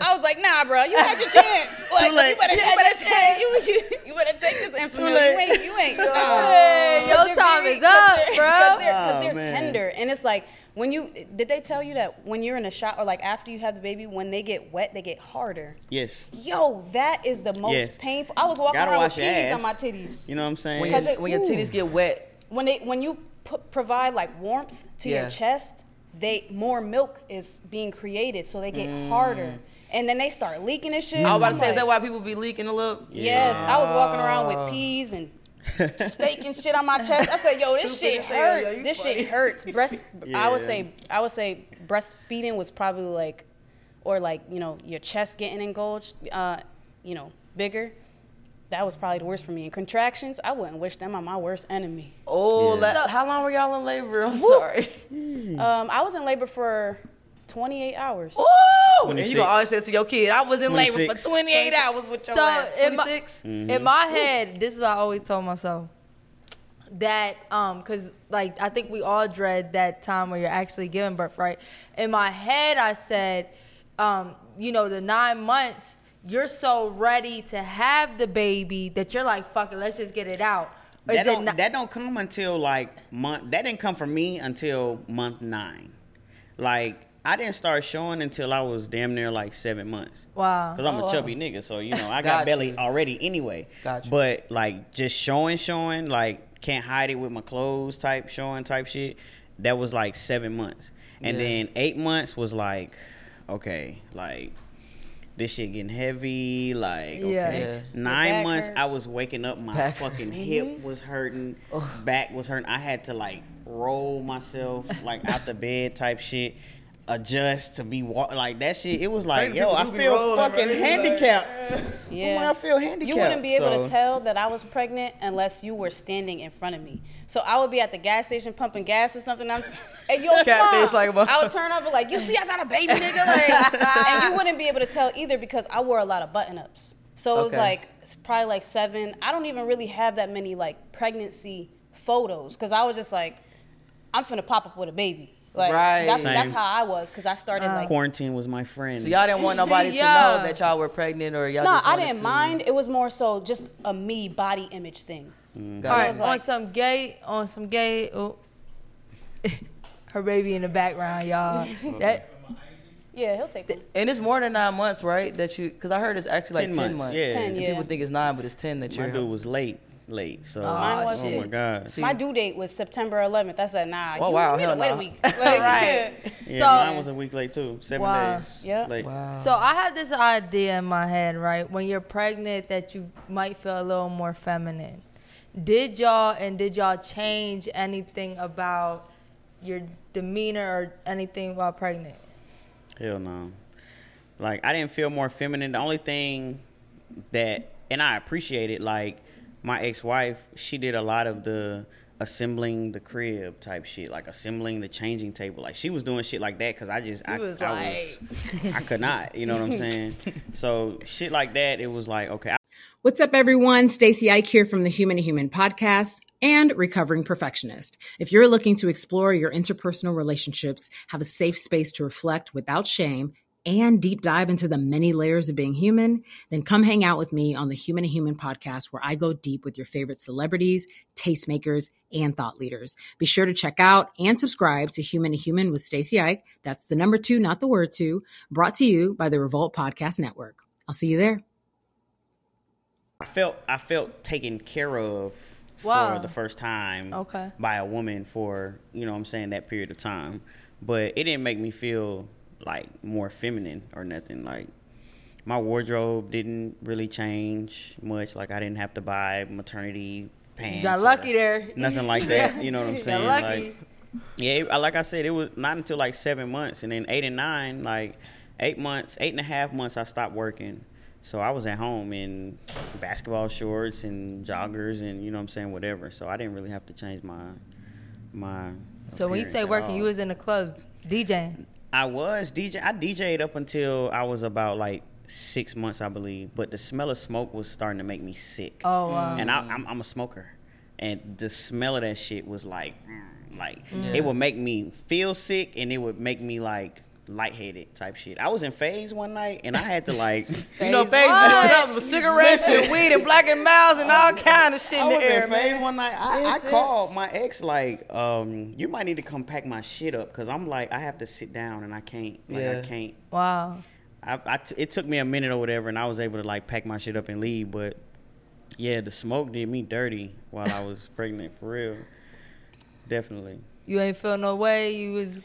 I was like, nah, bro, you had your chance. Like, you late. better, You you, had better take, you, you, you better take this infant. late. You ain't, you ain't. Hey, your time very- is cause up, they're- bro. Cause they're, 'cause Oh, they're man. tender, and it's like when you did they tell you that when you're in a shot or like after you have the baby, when they get wet, they get harder. Yes. Yo, that is the most Yes. painful. I was walking Gotta around with wash your peas on my titties. You know what I'm saying? When, Because your- it- when your titties get wet, When they when you put, provide like warmth to Yeah. your chest, they more milk is being created, so they get Mm. harder, and then they start leaking and shit. I was about I'm to say, is that why people be leaking a little? Yes, I was walking around with peas and steak and shit on my chest. I said, "Yo, this Stupid shit as hell, yo, hurts. this funny. shit hurts." Breast. I would say, I would say, breastfeeding was probably like, or like you know, your chest getting engorged, uh, you know, bigger. That was probably the worst for me. And contractions, I wouldn't wish them on my worst enemy. Oh, Yeah. la- So- how long were y'all in labor? I'm sorry. Um, I was in labor for 28 hours. Ooh, and you gonna always say to your kid, I was in labor for 28 hours with your So, ass. in my- 26? In my head, this is what I always told myself. That um, cause like I think we all dread that time where you're actually giving birth, right? In my head, I said, um, you know, the nine months, you're so ready to have the baby that you're like, fuck it, let's just get it out. Or that is don't, not- that don't come until like month that didn't come for me until month nine like i didn't start showing until i was damn near like seven months Wow. because i'm Oh, a wow. chubby nigga so you know i Got got belly you. already anyway Got you. but like just showing showing like can't hide it with my clothes type showing type shit that was like seven months and Yeah. then eight months was like okay like this shit getting heavy. Like, okay. Yeah. Yeah. Nine months, hurt. I was waking up, my Back. fucking mm-hmm. hip was hurting, back was hurting. I had to like roll myself like out the bed type shit. Adjust to be walk like that shit. It was like, yo, I feel rolling, fucking right? Like, handicapped. Yeah. I feel handicapped. You wouldn't be able so- to tell that I was pregnant unless you were standing in front of me. So I would be at the gas station pumping gas or something. I'm, hey, yo, Catfish mom. like a I would turn up and like, you see, I got a baby, nigga. Like, and you wouldn't be able to tell either because I wore a lot of button ups. So it was Okay. like it's probably like seven. I don't even really have that many like pregnancy photos because I was just like, I'm finna pop up with a baby. Like Right. that's that's how I was because I started uh, like Quarantine was my friend. So y'all didn't want nobody to yeah. know that y'all were pregnant or y'all No, just I didn't to- mind. It was more so just a me body image thing. Mm. Got All it. right, was on like- some gay, on some gay. Oh, her baby in the background, y'all. That Yeah, he'll take it. And it's more than nine months, right? That you, because I heard it's actually like 10 ten, months, months. yeah. 10, And yeah. People think it's nine, but it's ten that my you're. dude was late, late. So, oh, Mine oh, was oh my god. See- My due date was September 11th. I said, nah. Oh, you wow, want me to hell wait no. a week. Like, right. Yeah, So- mine was a week late too. Seven Wow. days. Yep. Late. Wow. So I had this idea in my head, right? When you're pregnant, that you might feel a little more feminine. Did y'all and did y'all change anything about your demeanor or anything while pregnant? Hell no. Like I didn't feel more feminine. The only thing that and I appreciate it, like my ex wife, she did a lot of the assembling the crib type shit, like assembling the changing table. Like she was doing shit like that because I just I, was I was I could not, you know what I'm saying? so shit like that, it was like, okay, What's up, everyone? Stacey Ike here from the Human to Human podcast and Recovering Perfectionist. If you're looking to explore your interpersonal relationships, have a safe space to reflect without shame, and deep dive into the many layers of being human, then come hang out with me on the Human to Human podcast where I go deep with your favorite celebrities, tastemakers, and thought leaders. Be sure to check out and subscribe to Human to Human with Stacey Ike. That's the number two, not the word two, brought to you by the Revolt Podcast Network. I'll see you there. I felt I felt taken care of Wow. for the first time Okay. by a woman for you know what I'm saying that period of time, but it didn't make me feel like more feminine or nothing. Like my wardrobe didn't really change much. Like I didn't have to buy maternity pants. You got lucky there. Nothing like that. You know what I'm saying? Like yeah, like I said, it was not until like seven months, and then eight and nine, like eight months, eight and a half months, I stopped working. So I was at home in basketball shorts and joggers, and you know what I'm saying, whatever. So I didn't really have to change my my. So when you say working, you was in the club DJing. I was DJ. I DJ'd up until I was about like six months, I believe. But the smell of smoke was starting to make me sick. Oh wow. And I, I'm, I'm a smoker, and the smell of that shit was like, mm, like it would make me feel sick, and it would make me like lightheaded type shit. I was in phase one night, and I had to like. You know, Phase Facebook one. up with cigarettes and weed and Black and Milds and all kind of shit in I the was air, in phase man. one night. I, I called my ex like, um, you might need to come pack my shit up because I'm like, I have to sit down and I can't, like, Yeah. I can't. wow. I, I t- it took me a minute or whatever, and I was able to like pack my shit up and leave. But yeah, the smoke did me dirty while I was pregnant for real. Definitely. You ain't feel no way. You was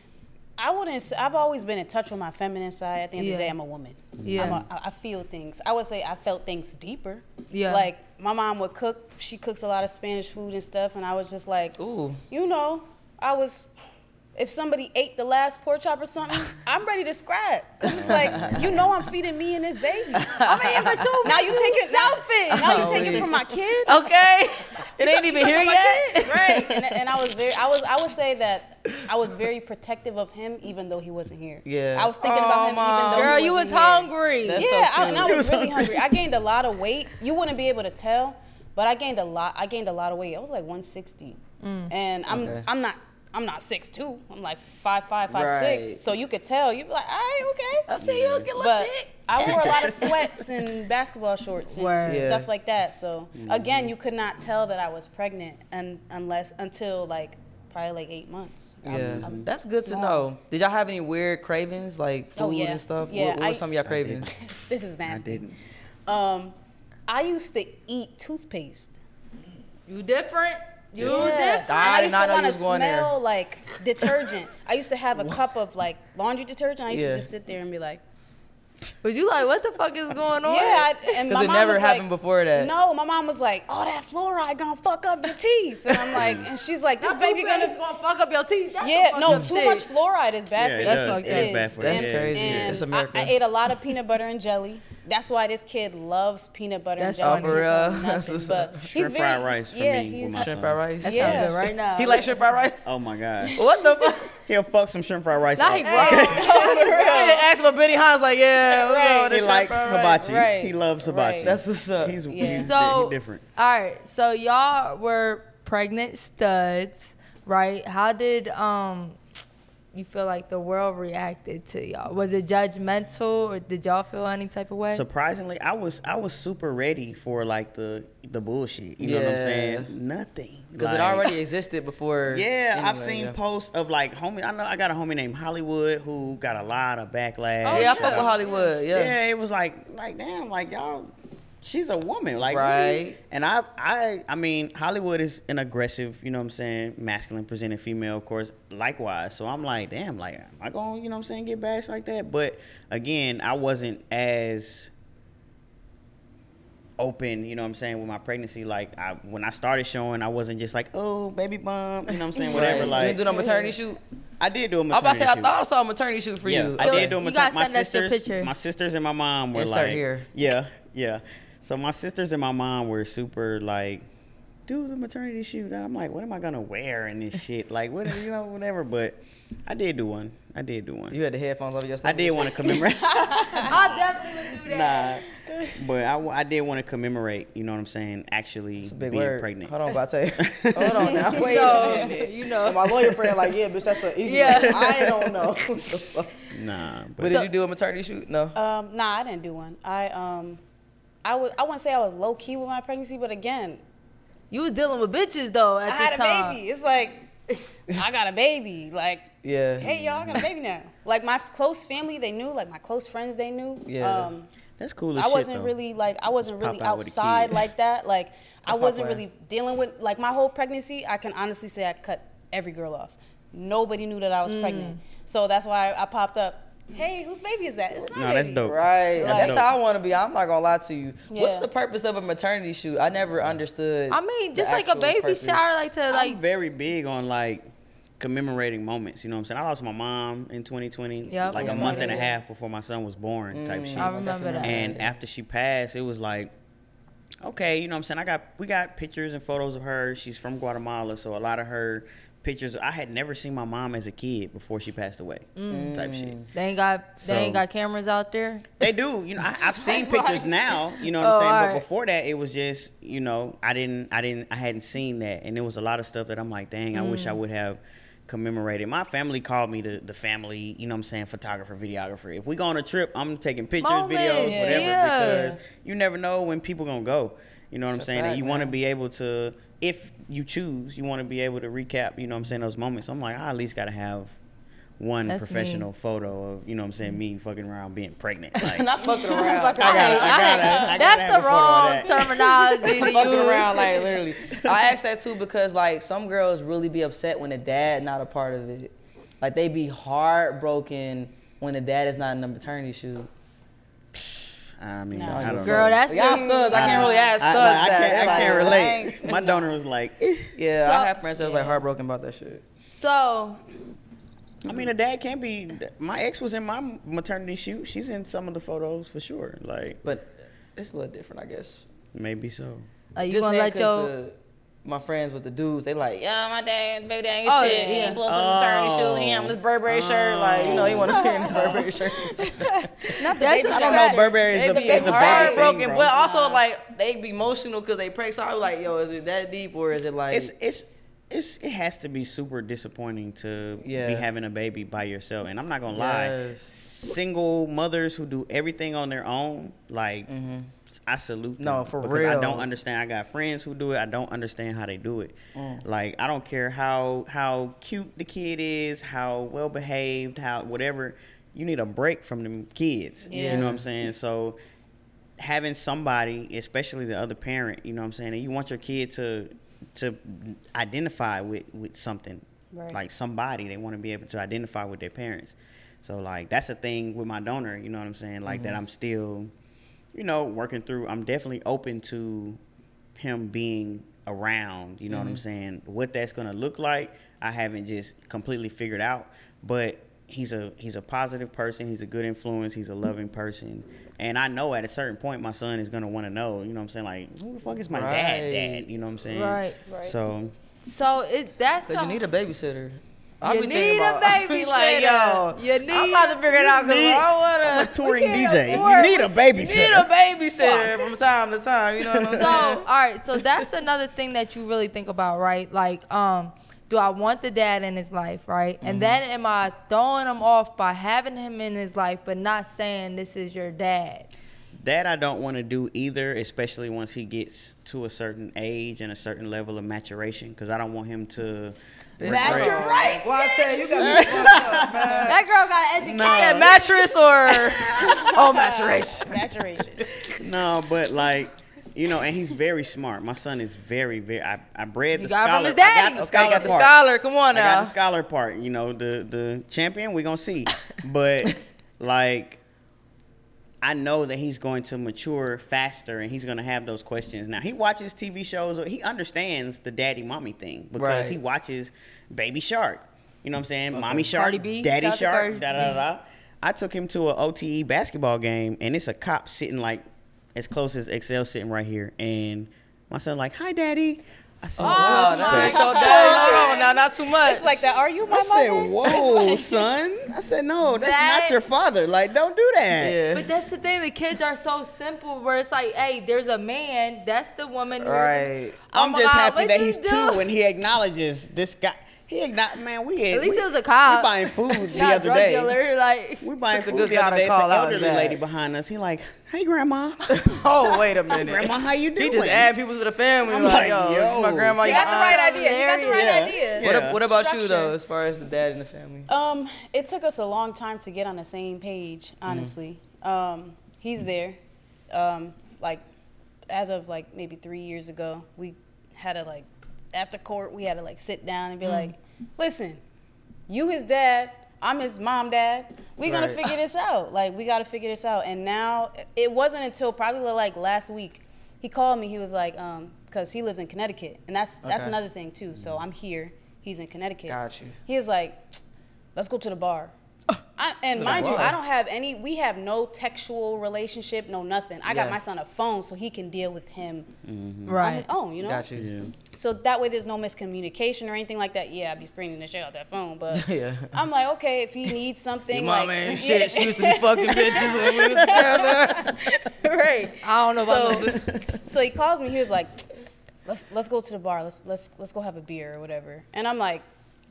I wouldn't. I've always been in touch with my feminine side. At the end of the day, I'm a woman. Yeah. I'm a, I I feel things. I would say I felt things deeper. Yeah. Like my mom would cook. She cooks a lot of Spanish food and stuff, and I was just like, Ooh. you know, I was. If somebody ate the last pork chop or something, I'm ready to scrap. Cause it's like, you know, I'm feeding me and this baby. I'm eating for two. Now you take it. Now, now you take it from my kid. Okay. It You ain't took- even here yet. kid. right? And, and I was very, I was, I would say that I was very protective of him, even though he wasn't here. Yeah. I was thinking Aw, about him, Mom. even though girl, he you was wasn't here. hungry. That's yeah, so I, and I cute. was really hungry. I gained a lot of weight. You wouldn't be able to tell, but I gained a lot. I gained a lot of weight. I was like 160, Mm. and I'm Okay. I'm not. I'm not six two. I'm like five five five Right. six. So you could tell. You'd be like, all right, okay. I see you get a little But thick. I wore a lot of sweats and basketball shorts and Word. Yeah. stuff like that. So again, you could not tell that I was pregnant and unless until like probably like eight months. I'm- Yeah, I'm that's good small. to know. Did y'all have any weird cravings, like food Oh, yeah. and stuff? Yeah, what, what were some of y'all I cravings? This is nasty. I didn't. Um, I used to eat toothpaste. You different. You Yeah. different. And I I used not to want to was going there. smell like detergent. I used to have a cup of like laundry detergent. I used Yeah. to just sit there and be like, Was you like, what the fuck is going on? Yeah, I, and my Because it mom never was happened like, before that. No, my mom was like, "Oh, that fluoride gonna fuck up your teeth," and I'm like, and she's like, "This This baby baby gonna." gonna fuck up your teeth. That's Yeah, no, too shit. much fluoride is bad Yeah, for you. does. fucked It up. is. That's bad for you. That's Yeah. crazy. And it's I, America. I ate a lot of peanut butter and jelly. That's why this kid loves peanut butter That's and jelly. funny. For He told me real? Nothing, but up. he's Shrimp very, fried rice for yeah, me with my shrimp son. fried rice. That Yeah. sounds good right now. He likes shrimp fried rice. Oh my god. What the fuck? He'll fuck some shrimp fried rice. Now up. he grown. I asked him about Benihanas, like, yeah, what's up with he this likes shrimp fried hibachi. Right. He loves hibachi. Right. That's what's up. He's, Yeah. he's, So he different. All right. So y'all were pregnant studs, right? How did um you feel like the world reacted to y'all? Was it judgmental or did y'all feel any type of way? Surprisingly, I was I was super ready for like the the bullshit. You know what I'm saying? Nothing. Because it already existed before. Yeah, I've seen yeah. posts of like homie. I know I got a homie named Hollywood who got a lot of backlash. Oh, yeah, I fuck with Hollywood. Yeah. Yeah, it was like like damn, like y'all. She's a woman, like Right. really? And I, I, I mean, Hollywood is an aggressive, you know what I'm saying, masculine presenting female, of course, likewise. So I'm like, damn, like, am I gonna you know what I'm saying, get bashed like that? But again, I wasn't as open, you know what I'm saying, with my pregnancy. Like, I, when I started showing, I wasn't just like, oh, baby bump, you know what I'm saying, whatever. Right. you Like, didn't do no maternity shoot. I did do a I was about maternity to say, I thought I saw a maternity shoot for Yeah, you. I did do a you maternity. gotta My send us your sisters, picture. my sisters and my mom were Insert like, here. yeah, yeah. So my sisters and my mom were super like, do the maternity shoot. And I'm like, what am I gonna wear in this shit? Like, what, you know, whatever. But I did do one. I did do one. You had the headphones over your I did want to commemorate. I definitely would do that. nah, but I, I did want to commemorate. You know what I'm saying? Actually It's a big being word. pregnant. Hold on, about to tell you. Hold on now. Wait know, a minute. you know. And my lawyer friend like, yeah, bitch, that's an easy Yeah. one. I don't know. Nah, but but did you do a maternity shoot? No. Um, nah, I didn't do one. I um, I would I wouldn't say I was low key with my pregnancy, but again, You was dealing with bitches though at I had this a time. baby. It's like I got a baby. Like, Yeah. hey y'all, I got a baby now. Like my close family, they knew. Like my close friends, they knew. Yeah. Um, that's cool as I shit, wasn't though. really like I wasn't Pop really out outside like that. Like I That's my wasn't plan. really dealing with like my whole pregnancy. I can honestly say I cut every girl off. Nobody knew that I was pregnant. So that's why I popped up. Hey, whose baby is that? It's my No, that's baby. dope. Right. That's That's dope. how I want to be. I'm not gonna lie to you. What's the purpose of a maternity shoot? I never understood. I mean, just like a baby purpose. shower, like to like I'm very big on like commemorating moments. You know what I'm saying? I lost my mom in 2020, Yep. like I a saw month and a half before my son was born, type mm, shit. I remember that. And after she passed, it was like, okay, you know what I'm saying? I got we got pictures and photos of her. She's from Guatemala, so a lot of her pictures. I had never seen my mom as a kid before she passed away, type shit. they ain't got So- they ain't got cameras out there. They do. You know, I, I've seen pictures now. You know what Oh, I'm saying. But alright. before that, it was just you know I didn't I didn't I hadn't seen that, and there was a lot of stuff that I'm like, dang, I wish Mm. I would have commemorated. My family called me the the family. You know what I'm saying, photographer, videographer. If we go on a trip, I'm taking pictures, Moments, videos, whatever, yeah. because you never know when people gonna go. You know what I'm It's a saying? and you want to be able to, if you choose, you want to be able to recap. You know what I'm saying? Those moments. I'm like, I at least gotta have. One That's me. professional photo of you know what I'm saying me fucking around being pregnant like Not fucking around. I gotta, I I gotta, I gotta That's have the a photo of wrong that. terminology to fucking use. around like literally. I ask that too because like some girls really be upset when the dad not a part of it. Like they be heartbroken when the dad is not in the maternity shoot. I mean, No. I don't Girl, know. that's Y'all studs. I can't really ask I, studs like, I that. can't, I Like, can't I relate. ain't- My donor was like. Yeah, So- I have friends that was like heartbroken about that shit. so. I mean, a dad can't be. My ex was in my maternity shoot. She's in some of the photos for sure. Like, But it's a little different, I guess. maybe so. Like you Just gonna saying let 'cause your the, my friends with the dudes, they like, yeah, my dad, baby dad ain't Oh, shit. yeah, He yeah. ain't blow up the maternity shoot. He on oh. this Burberry shirt. Like, you know, he want to be in the Burberry oh. shirt. Not the That's baby a I don't know. Burberry is They a, be is a bad heartbroken, thing, bro. but also like they be emotional because they prank. So I was like, yo, is it that deep or is it like? it's it's it's it has to be super disappointing to Yeah. be having a baby by yourself. And I'm not gonna lie, single mothers who do everything on their own, like mm-hmm. I salute them. No, for because I don't understand. I got friends who do it. I don't understand how they do it. Mm. Like I don't care how how cute the kid is, how well behaved, how whatever. You need a break from them kids. Yeah. You know what I'm saying? So having somebody, especially the other parent, you know what I'm saying, and you want your kid to to identify with with something Right. like somebody they want to be able to identify with their parents So like that's the thing with my donor. You know what I'm saying? Like that I'm still, you know, working through. I'm definitely open to him being around. You know what I'm mm-hmm. saying? What that's gonna look like, I haven't just completely figured out. But he's a he's a positive person. He's a good influence. He's a loving person. And I know at a certain point, my son is gonna want to know. You know what I'm saying? Like, who the fuck is my dad? Right. Dad? You know what I'm saying? Right. So So it that's Cause you need a babysitter. You need a about- I be like, yo, babysitter. You I'm need about to figure it out because I I'm a touring DJ. You need a babysitter. You need a babysitter from time to time. You know what I'm so saying? all right so that's another thing that you really think about right like um do i want the dad in his life right Mm-hmm. and then am i throwing him off by having him in his life but not saying this is your dad That I don't want to do either, especially once he gets to a certain age and a certain level of maturation, because I don't want him to. Maturation. Well, I tell you, you got me fucked up, man. that girl got educated Yeah, mattress or oh, maturation. Maturation. No, but like, you know, and he's very smart. My son is very, very. I, I bred the got scholar. his I got the Okay, scholar got the part. scholar. Come on now. I got the scholar part. You know, the the champion. We gonna see, but like. I know that he's going to mature faster and he's going to have those questions. Now, he watches TV shows, he understands the daddy mommy thing because Right. he watches Baby Shark. You know what I'm saying? Mommy Shark, Cardi B. Daddy Shout out to Cardi Shark, da da da. I took him to an OTE basketball game and it's a cop sitting like as close as Excel sitting right here. And my son like, hi, daddy. I said, Oh, wow, that ain't your daddy. Hold on now, not too much. It's like that. Are you my I said, mother? whoa, son. I said, no, that's That- not your father. Like, don't do that. Yeah. but that's the thing the kids are so simple where it's like hey there's a man that's the woman who- Right. Oh I'm just God, happy that he's dude? two and he acknowledges this guy. He acknowledged, man, we had, At least we, it was a cop. We buying food the not other drug day. dealer, like We buying That's a food good the guy other to day. It's call an elderly that. lady behind us. He like, hey, grandma. Oh, wait a minute. Grandma, how you doing? He just add people to the family. I'm like, like, yo, yo. my grandma. You your got the aunt. right idea. You got the right Yeah. idea. What, Yeah. what about you though, as far as the dad in the family? Um, it took us a long time to get on the same page, honestly. Um, he's there. Um, like as of like maybe three years ago, we had to like after court we had to like sit down and be like, listen, you his dad, I'm his mom dad. We gonna figure this out. Like we gotta figure this out. And now it wasn't until probably like last week he called me. He was like, um, because he lives in Connecticut, and that's that's another thing too. So I'm here. He's in Connecticut. Got you. He was like, let's go to the bar. I, and the mind you. I don't have any. We have no textual relationship, no nothing. I Yeah. got my son a phone so he can deal with him mm-hmm. right on his own. You know. Got you. So that way, there's no miscommunication or anything like that. Yeah, I'd be screaming the shit out that phone, but Yeah. I'm like, okay, if he needs something, Your mama like, ain't yeah. She used to be fucking bitches when we was together. right. i don't know about So, those. so he calls me. He was like, "Let's let's go to the bar. Let's let's let's go have a beer or whatever." And I'm like,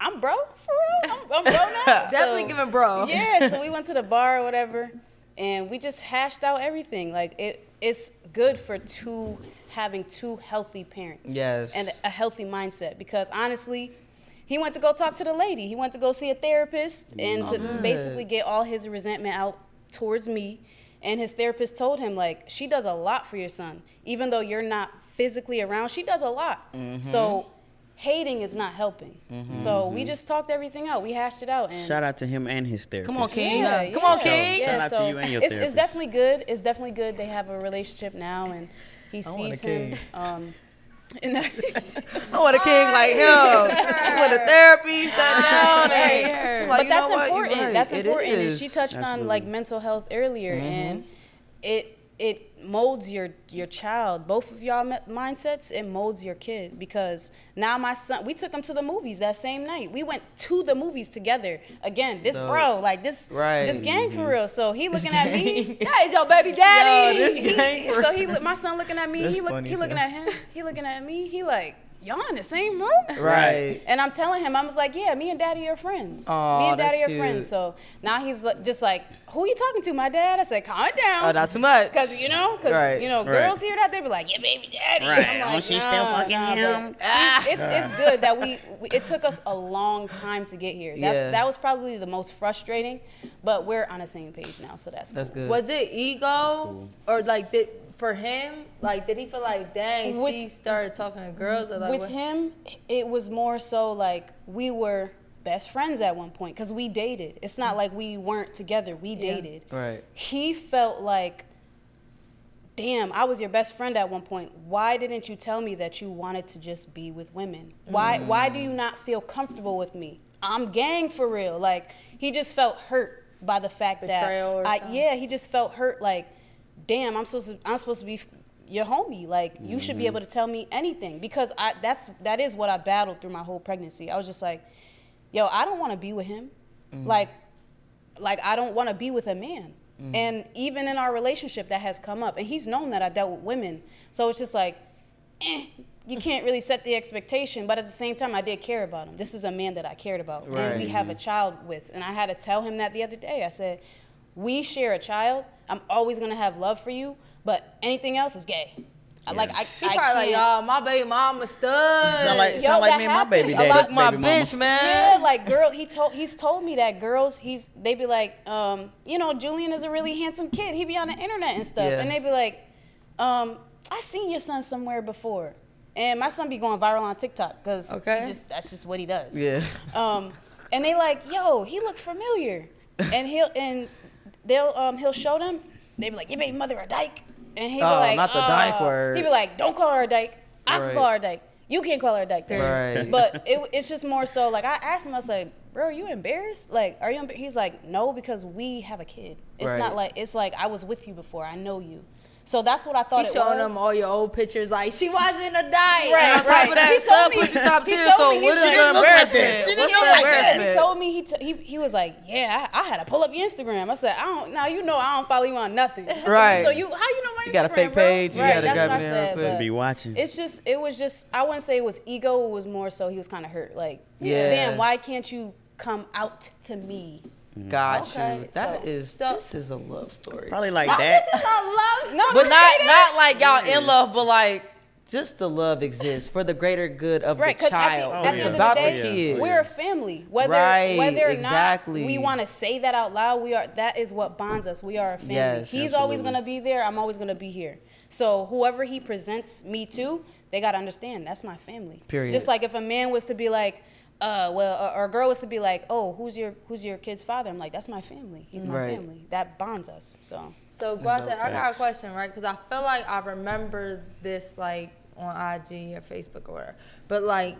"I'm bro for real. I'm, I'm bro now." definitely So- giving bro yeah, so we went to the bar or whatever, and we just hashed out everything. Like it, it's good for two having two healthy parents. Yes. And a healthy mindset because honestly, he went to go talk to the lady. He went to go see a therapist and to basically get all his resentment out towards me. And his therapist told him like she does a lot for your son, even though you're not physically around. She does a lot. Mm-hmm. So. Hating is not helping. So we just talked everything out. We hashed it out. And Shout out to him and his therapist. Come on, King. yeah, Come on, yeah. King. Shout out to you and your it's, it's definitely good. It's definitely good. They have a relationship now, and he I want a sees him. king. Um, and I want a king like him. With a therapy, sat down. And, like, but you that's know what? You're important. right. That's It important. And she touched on like mental health earlier, Mm-hmm. and it it molds your your child. Both of y'all mindsets. It molds your kid because now my son. We took him to the movies that same night. We went to the movies together. Again, this Dope. bro, like this Right. this gang for mm-hmm. real. So he looking at me. That is your baby daddy. Yo, He- so he my son looking at me. That's he look funny he looking at him. He looking at me. He like y'all in the same room. Right. And I'm telling him, I was like, yeah, me and daddy are friends. Aw, me and daddy that's are friends. So now he's just like, who are you talking to, my dad? I said, calm it down. Oh, not too much. Cause you know, cause Right. you know, Right. girls hear that they be like, "Yeah, baby, daddy." Right. I'm Oh, like, she still fucking nah, him? but he's- ah. It's it's good that we, we. It took us a long time to get here. That's Yeah. that was probably the most frustrating, but we're on the same page now, so that's That's cool. good. was it ego or like did for him like did he feel like dang With- she started talking to girls or like with what? him, it was more so like we were best friends at one point because we dated. It's not like we weren't together. We Yeah. dated. Right. He felt like, damn, I was your best friend at one point. Why didn't you tell me that you wanted to just be with women? Why mm. why do you not feel comfortable with me? I'm gang for real. Like he just felt hurt by the fact Betrayal or that I something? yeah, he just felt hurt like, damn, I'm supposed to I'm supposed to be your homie. Like you should be mm-hmm. able to tell me anything because I that's that is what I battled through my whole pregnancy. I was just like, yo, I don't want to be with him. Mm. Like like I don't want to be with a man. Mm. And even in our relationship, that has come up. And he's known that I dealt with women, so it's just like, eh, you can't really set the expectation. But at the same time, I did care about him. This is a man that I cared about, and we have a mm-hmm. child with. And I had to tell him that the other day. I said, we share a child. I'm always gonna have love for you, but anything else is gay. I like I, He I probably like, can't- y'all, my baby mama stud. Sound like, Yo, sound like me and my baby daddy. Took my baby mama. bitch, man. Yeah, like girl, he told he's told me that girls, he's they be like, um, you know, Julian is a really handsome kid. He be on the internet and stuff, Yeah. and they be like, um, I seen your son somewhere before, and my son be going viral on TikTok because Okay. just that's just what he does. Yeah. Um, and they like, yo, he look familiar, and he'll and they'll um he'll show them. They be like, "You made mother a dyke, and he be Oh, like, not the dyke "Oh." word. He be like, don't call her a dyke. I Right. can call her a dyke. You can't call her a dyke. Right. But it, it's just more so like I asked him, I was like, bro, are you embarrassed? Like, are you? Embar-? He's like, no, because we have a kid. It's Right. not like it's like I was with you before. I know you. So that's what I thought He it showing was. them all your old pictures, like she wasn't a diet. Right, on top right. of that He stuff, told me- push your top he tier, told so me he what is the She didn't look like embarrassment? that. She What's didn't the look like that. embarrassment? He told me he, t- he he was like, yeah, I, I had to pull up your Instagram. I said, I don't. Now you know I don't follow you on nothing. Right. So you how you know my Instagram? You got a fake bro? page, you Right. gotta That's what I it in said. but Be watching. It's just it was just I wouldn't say it was ego. It was more so he was kind of hurt. Like, Yeah. damn, why can't you come out to me? Mm-hmm. Got Okay, you. That so- is so- this is a love story. Probably like that. No, but don't not say that. not like y'all in love, but like just the love exists for the greater good of Right, the because at child. Oh, the, Oh, at it's the end about of the the day, kid. we're a family. Whether Right, whether or exactly. not we want to say that out loud, we are. That is what bonds us. We are a family. Yes, He's always gonna be there. I'm always gonna be here. So whoever he presents me to, they gotta understand that's my family. Period. Just like if a man was to be like. Uh, well, or a girl was to be like, "Oh, who's your who's your kid's father?" I'm like, "That's my family. He's my Right. family. That bonds us." So So Guate, I got a question, right? Because I feel like I remember this like on IG or Facebook or whatever. But like,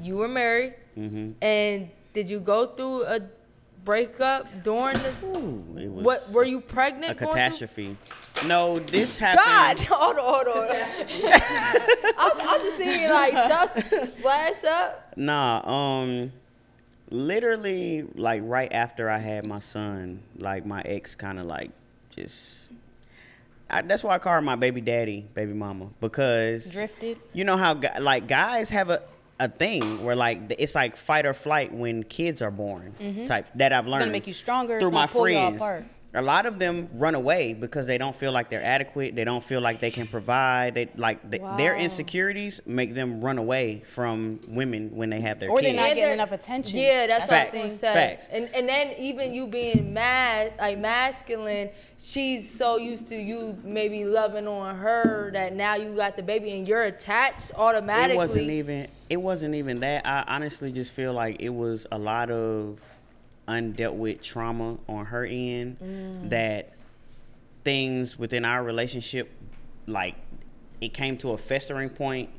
you were married, Mm-hmm. and did you go through a breakup during the? Ooh, it was What were you pregnant? a catastrophe. No, this happened. God, hold on, hold on. I'm, I'm just seeing like stuff splash up. Nah, um, literally like right after I had my son, like my ex kind of like just. I, that's why I call her my baby daddy, baby mama, because drifted. you know how like guys have a a thing where like it's like fight or flight when kids are born type that I've learned. Mm-hmm. gonna make you stronger, it's through my friends. Apart. A lot of them run away because they don't feel like they're adequate. They don't feel like they can provide. They like th- their insecurities make them run away from women when they have their Or they're not getting they're- enough attention. Yeah, that's, That's what I Facts. was gonna the say. Facts. And and then even you being mad, like masculine, she's so used to you maybe loving on her that now you got the baby and you're attached automatically. It wasn't even. It wasn't even that. I honestly just feel like it was a lot of undealt with trauma on her end Mm. that things within our relationship, like it came to a festering point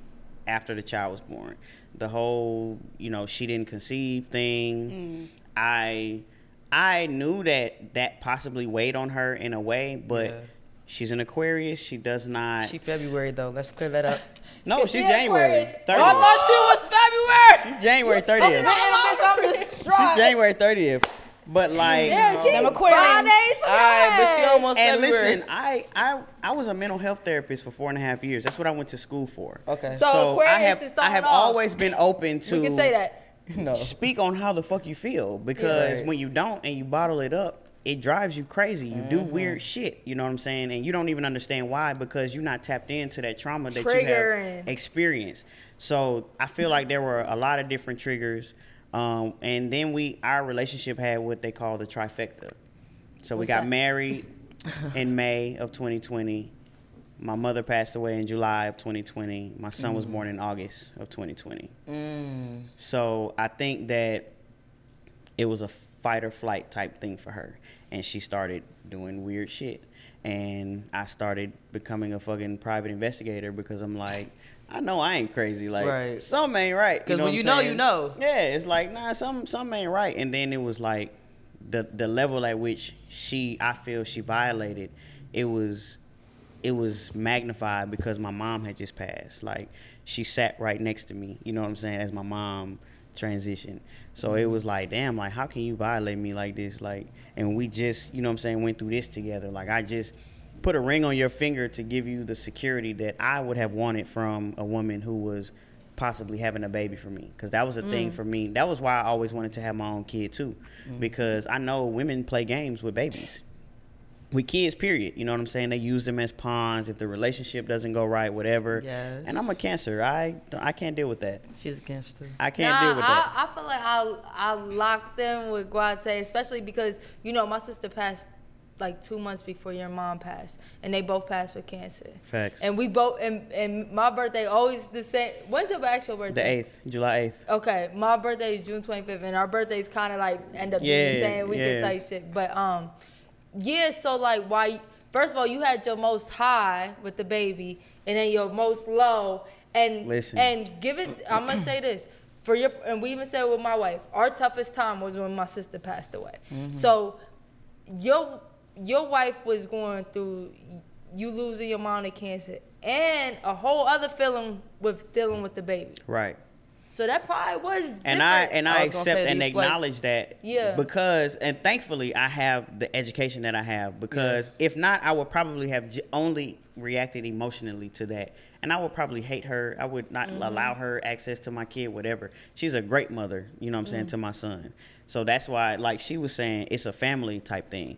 after the child was born. The whole, you know, she didn't conceive thing. I I knew that that possibly weighed on her in a way, but Yeah. she's an Aquarius. She does not. She February though. Let's clear that up. No, she's January 30th. Oh, I thought she was February. She's January 30th. She's January 30th. But like Yeah, she um, Them Aquarians. Fridays for All right, but she almost and February. listen, I, I I was a mental health therapist for four and a half years. That's what I went to school for. Okay. So Aquarius I have is I have off. always been open to We can say that. no. speak on how the fuck you feel because Right. when you don't and you bottle it up, it drives you crazy. You do Mm-hmm. weird shit. You know what I'm saying? And you don't even understand why because you're not tapped into that trauma that you have experienced. So I feel like there were a lot of different triggers. Um, and then we our relationship had what they call the trifecta. So we got that? married in May of 2020. My mother passed away in July of 2020. My son Mm. was born in August of 2020. So I think that it was a fight or flight type thing for her, and she started doing weird shit. And I started becoming a fucking private investigator because I'm like, I know I ain't crazy. Like, Right. something ain't right. 'Cause when you know, saying? you know. Yeah, it's like nah, some something ain't right. And then it was like the the level at which she, I feel she violated. It was it was magnified because my mom had just passed. Like she sat right next to me. You know what I'm saying? As my mom transitioned. So it mm-hmm. was like, damn, like how can you violate me like this? Like, and we just, you know what I'm saying, went through this together. Like I just put a ring on your finger to give you the security that I would have wanted from a woman who was possibly having a baby for me. Because that was a thing mm. for me. That was why i always wanted to have my own kid too. Mm-hmm. Because i know women play games with babies with kids period you know what i'm saying they use them as pawns if the relationship doesn't go right whatever Yes. and i'm a cancer i i can't deal with that She's a cancer too. i can't nah, deal with that I, I feel like I I locked them with Guate, especially because you know my sister passed like two months before your mom passed, and they both passed with cancer. Facts. And we both and, and my birthday always the same. When's your actual birthday? the 8th july 8th Okay, my birthday is June 25th, and our birthdays kind of like end up being the same weekend yeah. type shit. But um, yeah. So like, why? First of all, you had your most high with the baby, and then your most low, and Listen. and give it. I'm gonna say this for your, and we even said it with my wife. Our toughest time was when my sister passed away. Mm-hmm. So your your wife was going through you losing your mom to cancer and a whole other feeling with dealing with the baby. right So that probably was different. and I and I, I accept and do you, like- acknowledge that. Yeah. Because and thankfully I have the education that I have. Because if not, I would probably have j- only reacted emotionally to that, and I would probably hate her. I would not Mm-hmm. allow her access to my kid, whatever. She's a great mother. You know what I'm saying Mm-hmm. to my son. So that's why, like she was saying, it's a family type thing.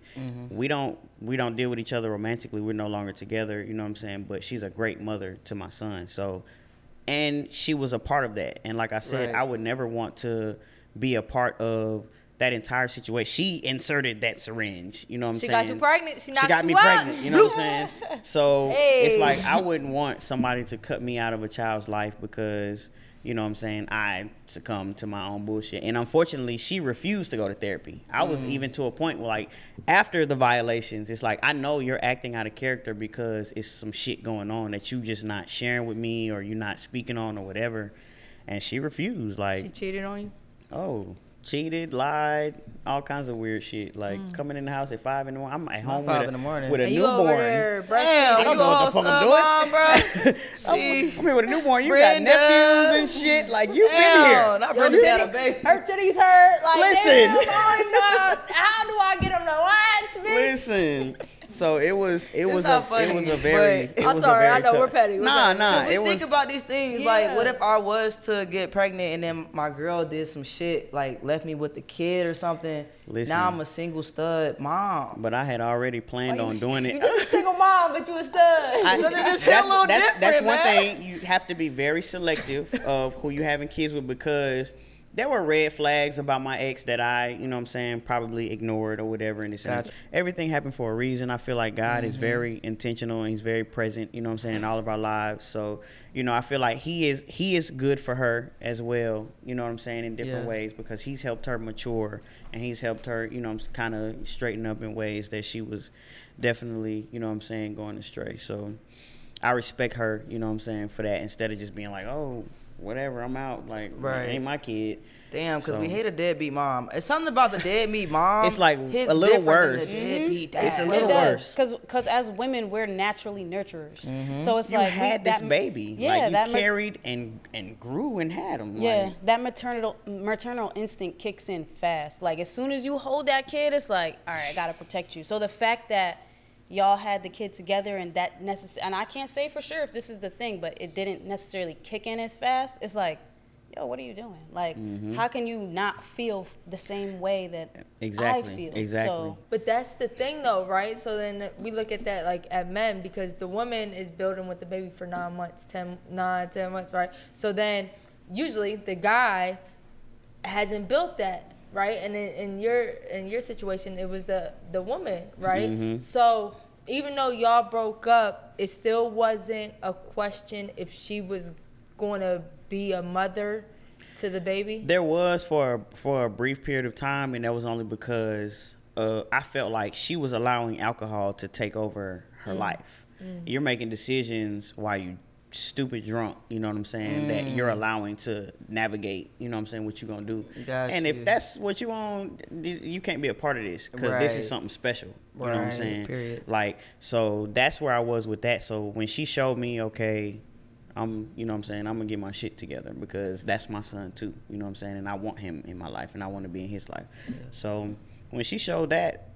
We don't we don't deal with each other romantically. We're no longer together. You know what I'm saying. But she's a great mother to my son. So and she was a part of that. And like I said, Right. I would never want to be a part of that entire situation. She inserted that syringe. You know what I'm She saying? She got you pregnant. She knocked got me pregnant. You know what I'm saying? So it's like I wouldn't want somebody to cut me out of a child's life because you know what I'm saying I succumbed to my own bullshit. And unfortunately, she refused to go to therapy. I was Mm. even to a point where like after the violations, it's like I know you're acting out of character because it's some shit going on that you just not sharing with me or you're not speaking on or whatever. And she refused. Like She cheated on you. Oh, cheated, lied, all kinds of weird shit. Like Mm. coming in the house at five in the morning. I'm at home five with a, in the morning. with a And newborn. Damn. I don't know what the fuck I'm doing. Mom, bro. I'm, I'm here with a newborn. You Brenda. got nephews and shit. Like you've been Damn, here. not Your Brenda had a titty- baby. Her titties hurt. Like, Listen. damn, I don't know. How do I get them to latch, bitch? Listen. So it was it was a funny, it was a very it I'm was sorry, a very I know, tough- we're petty, we're Nah, petty. nah. We It think was about these things like, what if I was to get pregnant and then my girl did some shit, like left me with the kid or something? Listen. Now I'm a single stud mom. but I had already planned on doing it. You just a single mom, but you a stud. I- Because it just hit a little that's, that's one man. thing you have to be very selective of who you having kids with because there were red flags about my ex that I, you know what I'm saying, probably ignored or whatever. And and. Gotcha. everything happened for a reason. I feel like God is mm-hmm. very intentional and he's very present, you know what I'm saying, in all of our lives. So, you know, I feel like he is he is good for her as well, you know what I'm saying, in different Yeah. ways because he's helped her mature and he's helped her, you know, kind of straighten up in ways that she was definitely, you know what I'm saying, going astray. So, I respect her, you know what I'm saying, for that instead of just being like, oh, whatever, I'm out. Like, Right. ain't my kid. Damn, because we hate a deadbeat mom. It's something about the deadbeat mom. It's like a little different than worse. The deadbeat mm-hmm. It's dad. a little it worse. does because as women we're naturally nurturers mm-hmm. so it's You like we- had this that- baby. yeah like, you that mat- carried and and grew and had him. yeah Like, that maternal maternal instinct kicks in fast like as soon as you hold that kid it's like all right i gotta protect you so the fact that y'all had the kid together and that necess- and i can't say for sure if this is the thing but it didn't necessarily kick in as fast it's like yo what are you doing like Mm-hmm. how can you not feel the same way that Exactly, i feel exactly. so But that's the thing, though, right? So then we look at that like at men because the woman is building with the baby for nine months, ten, nine, ten months, right? So then usually the guy hasn't built that, right? And in, in your in your situation, it was the the woman, right? Mm-hmm. So even though y'all broke up, it still wasn't a question if she was going to be a mother to the baby? There was for for a brief period of time, and that was only because uh, I felt like she was allowing alcohol to take over her life. You're making decisions while you stupid drunk. You know what I'm saying? That you're mm. allowing to navigate. You know what I'm saying? What you're gonna do? Got and if that's what you want, you can't be a part of this because this is something special. You know what I'm saying? period. Like so that's where I was with that. So when she showed me, okay, I'm you know what I'm saying, I'm gonna get my shit together because that's my son too. You know what I'm saying? And I want him in my life and I want to be in his life. So when she showed that,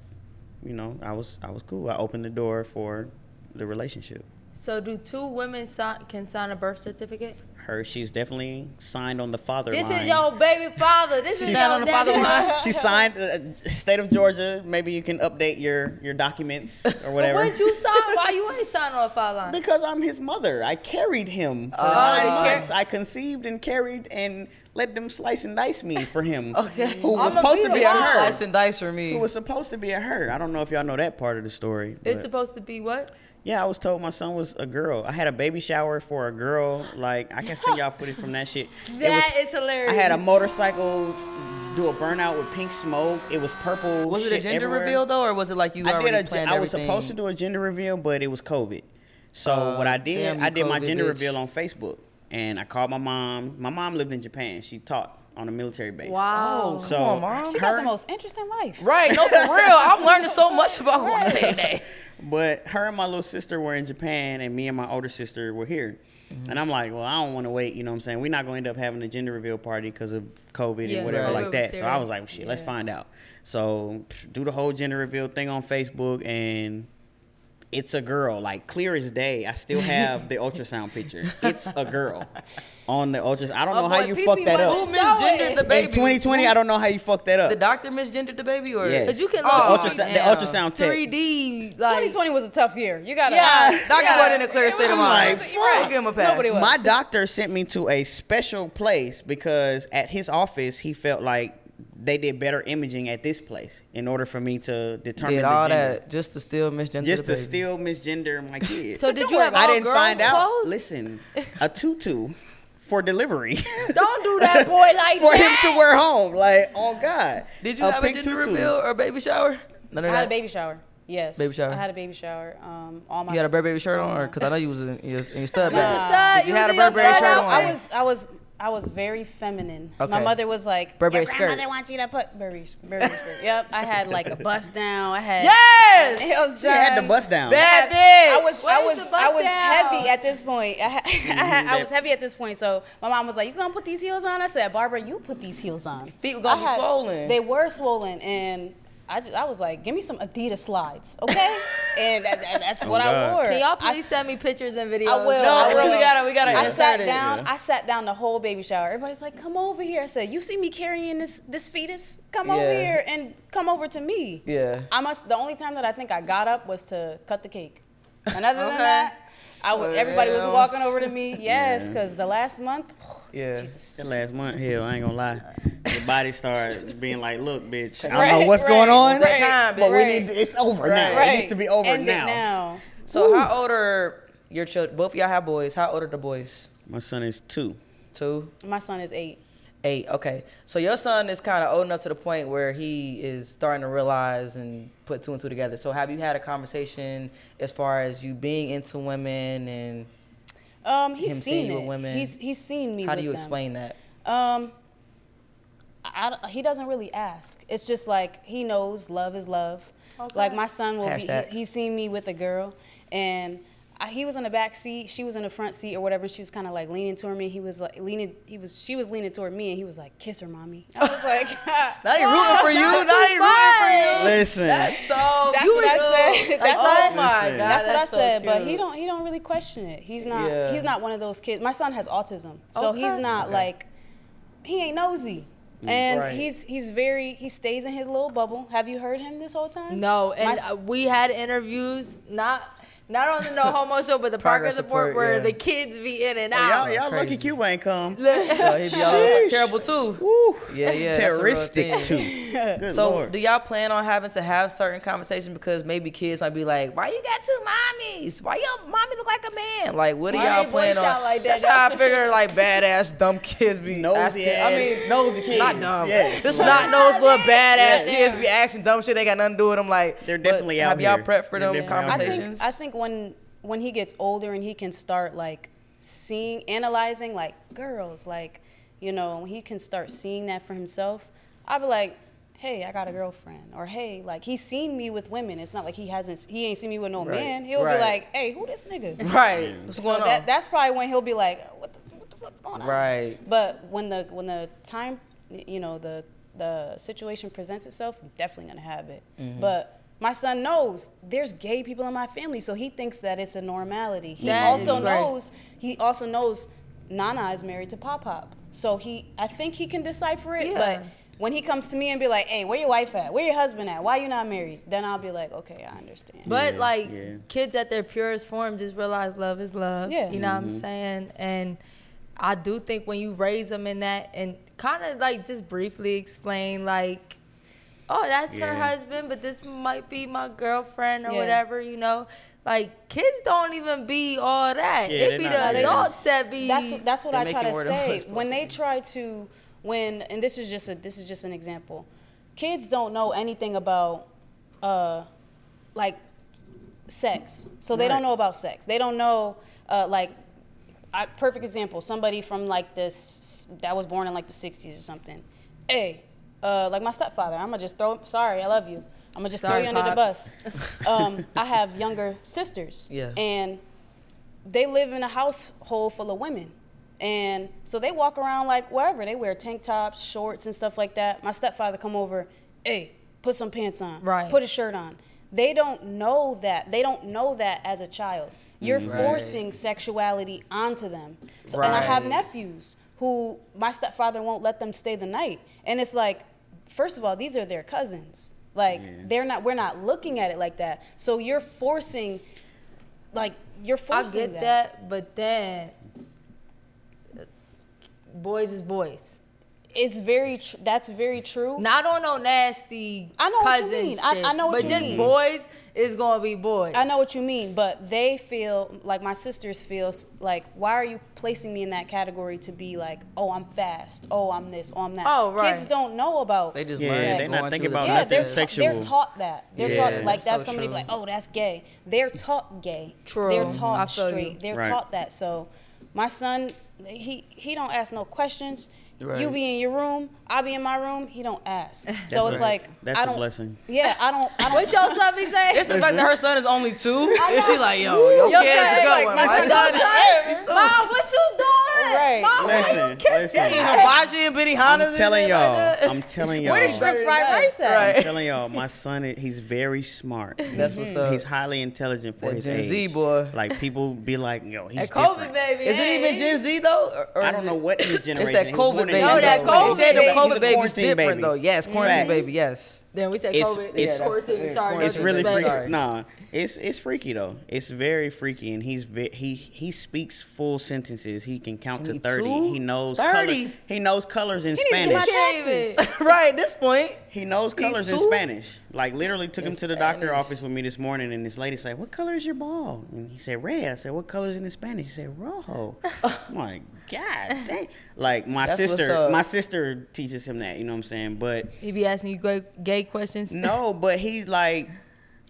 you know, I was I was cool. I opened the door for the relationship. So do two women sign, can sign a birth certificate? Her she's definitely signed on the father This line. is your baby father. This is She's your on the father line? she signed uh, state of Georgia. Maybe you can update your your documents or whatever. when'd you sign? Why you ain't sign on the father line? Because I'm his mother. I carried him for Oh, nine you car- months. I conceived and carried and let them slice and dice me for him. Okay. Who was I'ma supposed be to be a her. Slice and dice for me. Who was supposed to be a her. I don't know if y'all know that part of the story. It's supposed to be what? Yeah, I was told my son was a girl. I had a baby shower for a girl. Like I can send y'all footage from that shit. It That was- is hilarious. I had a motorcycle do a burnout with pink smoke. It was purple. Was it a gender everywhere. reveal though, or was it like you I already did a. planned I was everything? supposed to do a gender reveal, but it was COVID. So Uh, what I did, damn I did my gender bitch. reveal on Facebook, and I called my mom. My mom lived in Japan. She taught on a military base. Wow. So Come on, Mom. She got her- the most interesting life. Right, no, for real. I'm learning so much about women today. But her and my little sister were in Japan, and me and my older sister were here. Mm-hmm. And I'm like, well, I don't want to wait. You know what I'm saying? We're not going to end up having a gender reveal party because of COVID Yeah, and whatever right. like that. was So I was like, well, shit, let's find out. So pff, do the whole gender reveal thing on Facebook, and it's a girl, like clear as day. I still have the ultrasound picture. It's a girl on the ultrasound. I don't oh, know Oh, how you Pee fuck that up. Who misgendered it. the In baby? 2020, I don't know how you fucked that up. The doctor misgendered the baby, or Yes. Cause you can Oh, ultrasound, the ultrasound tech. 3D like 2020 was a tough year. You gotta. Yeah. you Doctor gotta- wasn't in a clear state of it mind. You're right. I'll give him a pass. Nobody was. My doctor sent me to a special place because at his office he felt like they did better imaging at this place in order for me to determine did all gender. that just to still misgender just to baby. still misgender my kids. So did you have all I didn't girls find out. Listen, a tutu for delivery Don't do that boy like for him to wear home. Like, oh God. Did you have a gender reveal or baby shower? None I had a baby shower. Yes. Baby shower. I had a baby shower. Um, all my. You had a bare baby shirt on, because I know you was in your, in your stud You was bag. a stud. You had a in your Burberry shirt on. I was. I was. I was very feminine. My mother was like, Burberry "Your grandmother skirt. wants you to put Burberry, Burberry skirt." Yep. I had like a bust down. I had. Yes! Nails She had the bust down. Bad bitch. I was I was I was down? heavy at this point. I, had, I, had, I was heavy at this point. So my mom was like, "You gonna put these heels on?" I said, "Barbara, you put these heels on." Feet were gonna I be swollen. They were swollen, and I just I was like, "Give me some Adidas slides, okay?" and that, that- that's oh, what I wore. Can y'all I please send me pictures and videos? I will. No, I will. we gotta, we gotta I sat it. down. I sat down the whole baby shower. Everybody's like, "Come over here." I said, "You see me carrying this this fetus? Come over here and come over to me." Yeah. I must. The only time that I think I got up was to cut the cake. And other than Okay. that, I was. Everybody was walking over to me. Yes, Yeah. because the last month. Yeah. Jesus. That last month, hell, I ain't gonna lie. Your body started being like, "Look, bitch, I don't Right, know what's right, going on, right, time, but we right. need. It's over Right. now. It needs to be over End now. Now. So how old are your children? Both of y'all have boys. How old are the boys? My son is two. Two, My son is eight. Eight. Okay. So your son is kind of old enough to the point where he is starting to realize and put two and two together. So have you had a conversation as far as you being into women and Um, he's Him seeing seen you it. with women. He's he's seen me. With women. How do you them. explain that? Um, I, I- he doesn't really ask. It's just like he knows love is love. Like my son will Hashtag. be. He, he's seen me with a girl, and I, he was in the back seat. She was in the front seat or whatever. She was kind of like leaning toward me. He was like leaning. He was. She was leaning toward me, and he was like, "Kiss her, mommy." I was like, Not ain't rooting for you. Not Not too even rooting for you. Listen, That's so. That's you what I said. That's oh what- my god. That's what I so said, but he don't he don't really question it. He's not Yeah. he's not one of those kids. My son has autism, so he's not Okay. like he ain't nosy. And Right. he's he's very he stays in his little bubble. Have you heard him this whole time? No, and My s- uh, we had interviews. Not not on the No Homo show, but the Progress progress report, report, where yeah. the kids be in and Oh, out. y'all, y'all lucky Crazy. Cuba ain't come. He be all terrible too. Woo. Yeah, yeah. that's a real Terroristic thing. too. Good So, lord. do y'all plan on having to have certain conversations because maybe kids might be like, "Why you got two mommies? Why your mommy look like a man?" Like, what do Why y'all ain't boys plan on? like that? That's how I figure like badass dumb kids be Nosy asking- ass I mean, nosy kids, not dumb. yes. This not those little badass Yeah. kids be asking dumb shit. They got nothing to do with them. Like, They're definitely out Have y'all here. prepped for them conversations? I think conversations? I think when when he gets older and he can start like seeing analyzing like girls like you know he can start seeing that for himself I'll be like hey I got a girlfriend or hey like he's seen me with women it's not like he hasn't he ain't seen me with no Right. man he'll Right. be like hey who this nigga right. What's so going on? that that's probably when he'll be like what the, what the fuck's going on Right. but when the when the time you know the the situation presents itself I'm definitely gonna have it Mm-hmm. but my son knows there's gay people in my family so he thinks that it's a normality he That also knows he also knows nana is married to pop pop so he i think he can decipher it Yeah. but when he comes to me and be like hey where your wife at where your husband at why you not married then i'll be like okay i understand But Yeah, like yeah. kids at their purest form just realize love is love. Yeah. You know what I'm mm-hmm. saying? And I do think when you raise them in that and kind of like just briefly explain like, oh, that's her husband, but this might be my girlfriend or Yeah. whatever, you know? Like kids don't even be all that. Yeah, it be not the really. adults that be that's that's what I try to say when they try to when and this is just a this is just an example. Kids don't know anything about uh like sex. So they Right. don't know about sex. They don't know uh like I, perfect example, somebody from like this that was born in like the 60s or something. Hey, uh like my stepfather, I'm gonna just throw sorry, I love you. I'm gonna just Sorry, throw you under the bus. Um, I have younger sisters. Yeah. And they live in a household full of women. And so they walk around like wherever. They wear tank tops, shorts, and stuff like that. My stepfather come over, hey, put some pants on. Right. Put a shirt on. They don't know that. They don't know that as a child. You're forcing sexuality onto them. So, And I have nephews who my stepfather won't let them stay the night. And it's like, first of all, these are their cousins. Like they're not. We're not looking at it like that. So you're forcing, like you're forcing. I forcing get that, but then boys is boys. It's very. Tr- that's very true. Not on no nasty I know what you mean. I- shit, I know what you mean. but just boys is gonna be boys. I know what you mean, but they feel like my sisters feel like, why are you placing me in that category to be like, oh, I'm fast, oh, I'm this, oh, I'm that. Oh, right. Kids don't know about. They just Yeah, learn they're not going thinking through the about yeah, nothing they're, process. ta- sexual. they're taught that. They're Yeah, taught like so that's somebody true. be like, oh, that's gay. They're taught gay. True. They're taught feel you. straight. They're Right. taught that. So, my son, he he don't ask no questions. You be in your room, I be in my room. He don't ask. So it's right. like That's I a don't. blessing. Yeah, I don't. I don't what your son be saying? It's the fact that her son is only two. And she like, yo, your Your kid is son a is good like, my My son son is is like, every two. Mom, what you doing? Right. Mom, why Listen, you kissing listen. Eating hibachi and Benny I'm telling y'all. I'm telling y'all. Where the shrimp fried rice at? Right. I'm telling y'all, my son, he's very smart. That's what's up. He's highly intelligent for That his Gen age. Z boy. Like people be like, yo, he's COVID different. baby. Is it even Gen Z though? Or- or I don't know what his It's that COVID baby. No, oh, that COVID They said the baby. COVID He's a baby's quarantine different baby. though. Yes, quarantine Facts. baby. Yes. Then we said It's- COVID. it's- yeah, 14. Sorry, no It's really freaky. Sorry. Nah, it's it's freaky though. It's very freaky, and he's ve- he he speaks full sentences. He can count to thirty. He knows 30? Colors, he knows colors in He need to do my Spanish. taxes. right at this point. He knows colors in? Spanish. Like literally took him to the doctor Spanish. office with me this morning, and this lady said, "What color is your ball?" And he said, "Red." I said, "What color is in Spanish?" He said, "Rojo." I'm like, God dang! Like my That's sister, my sister teaches him that. You know what I'm saying? But He be asking you gay, gay questions. no, but he like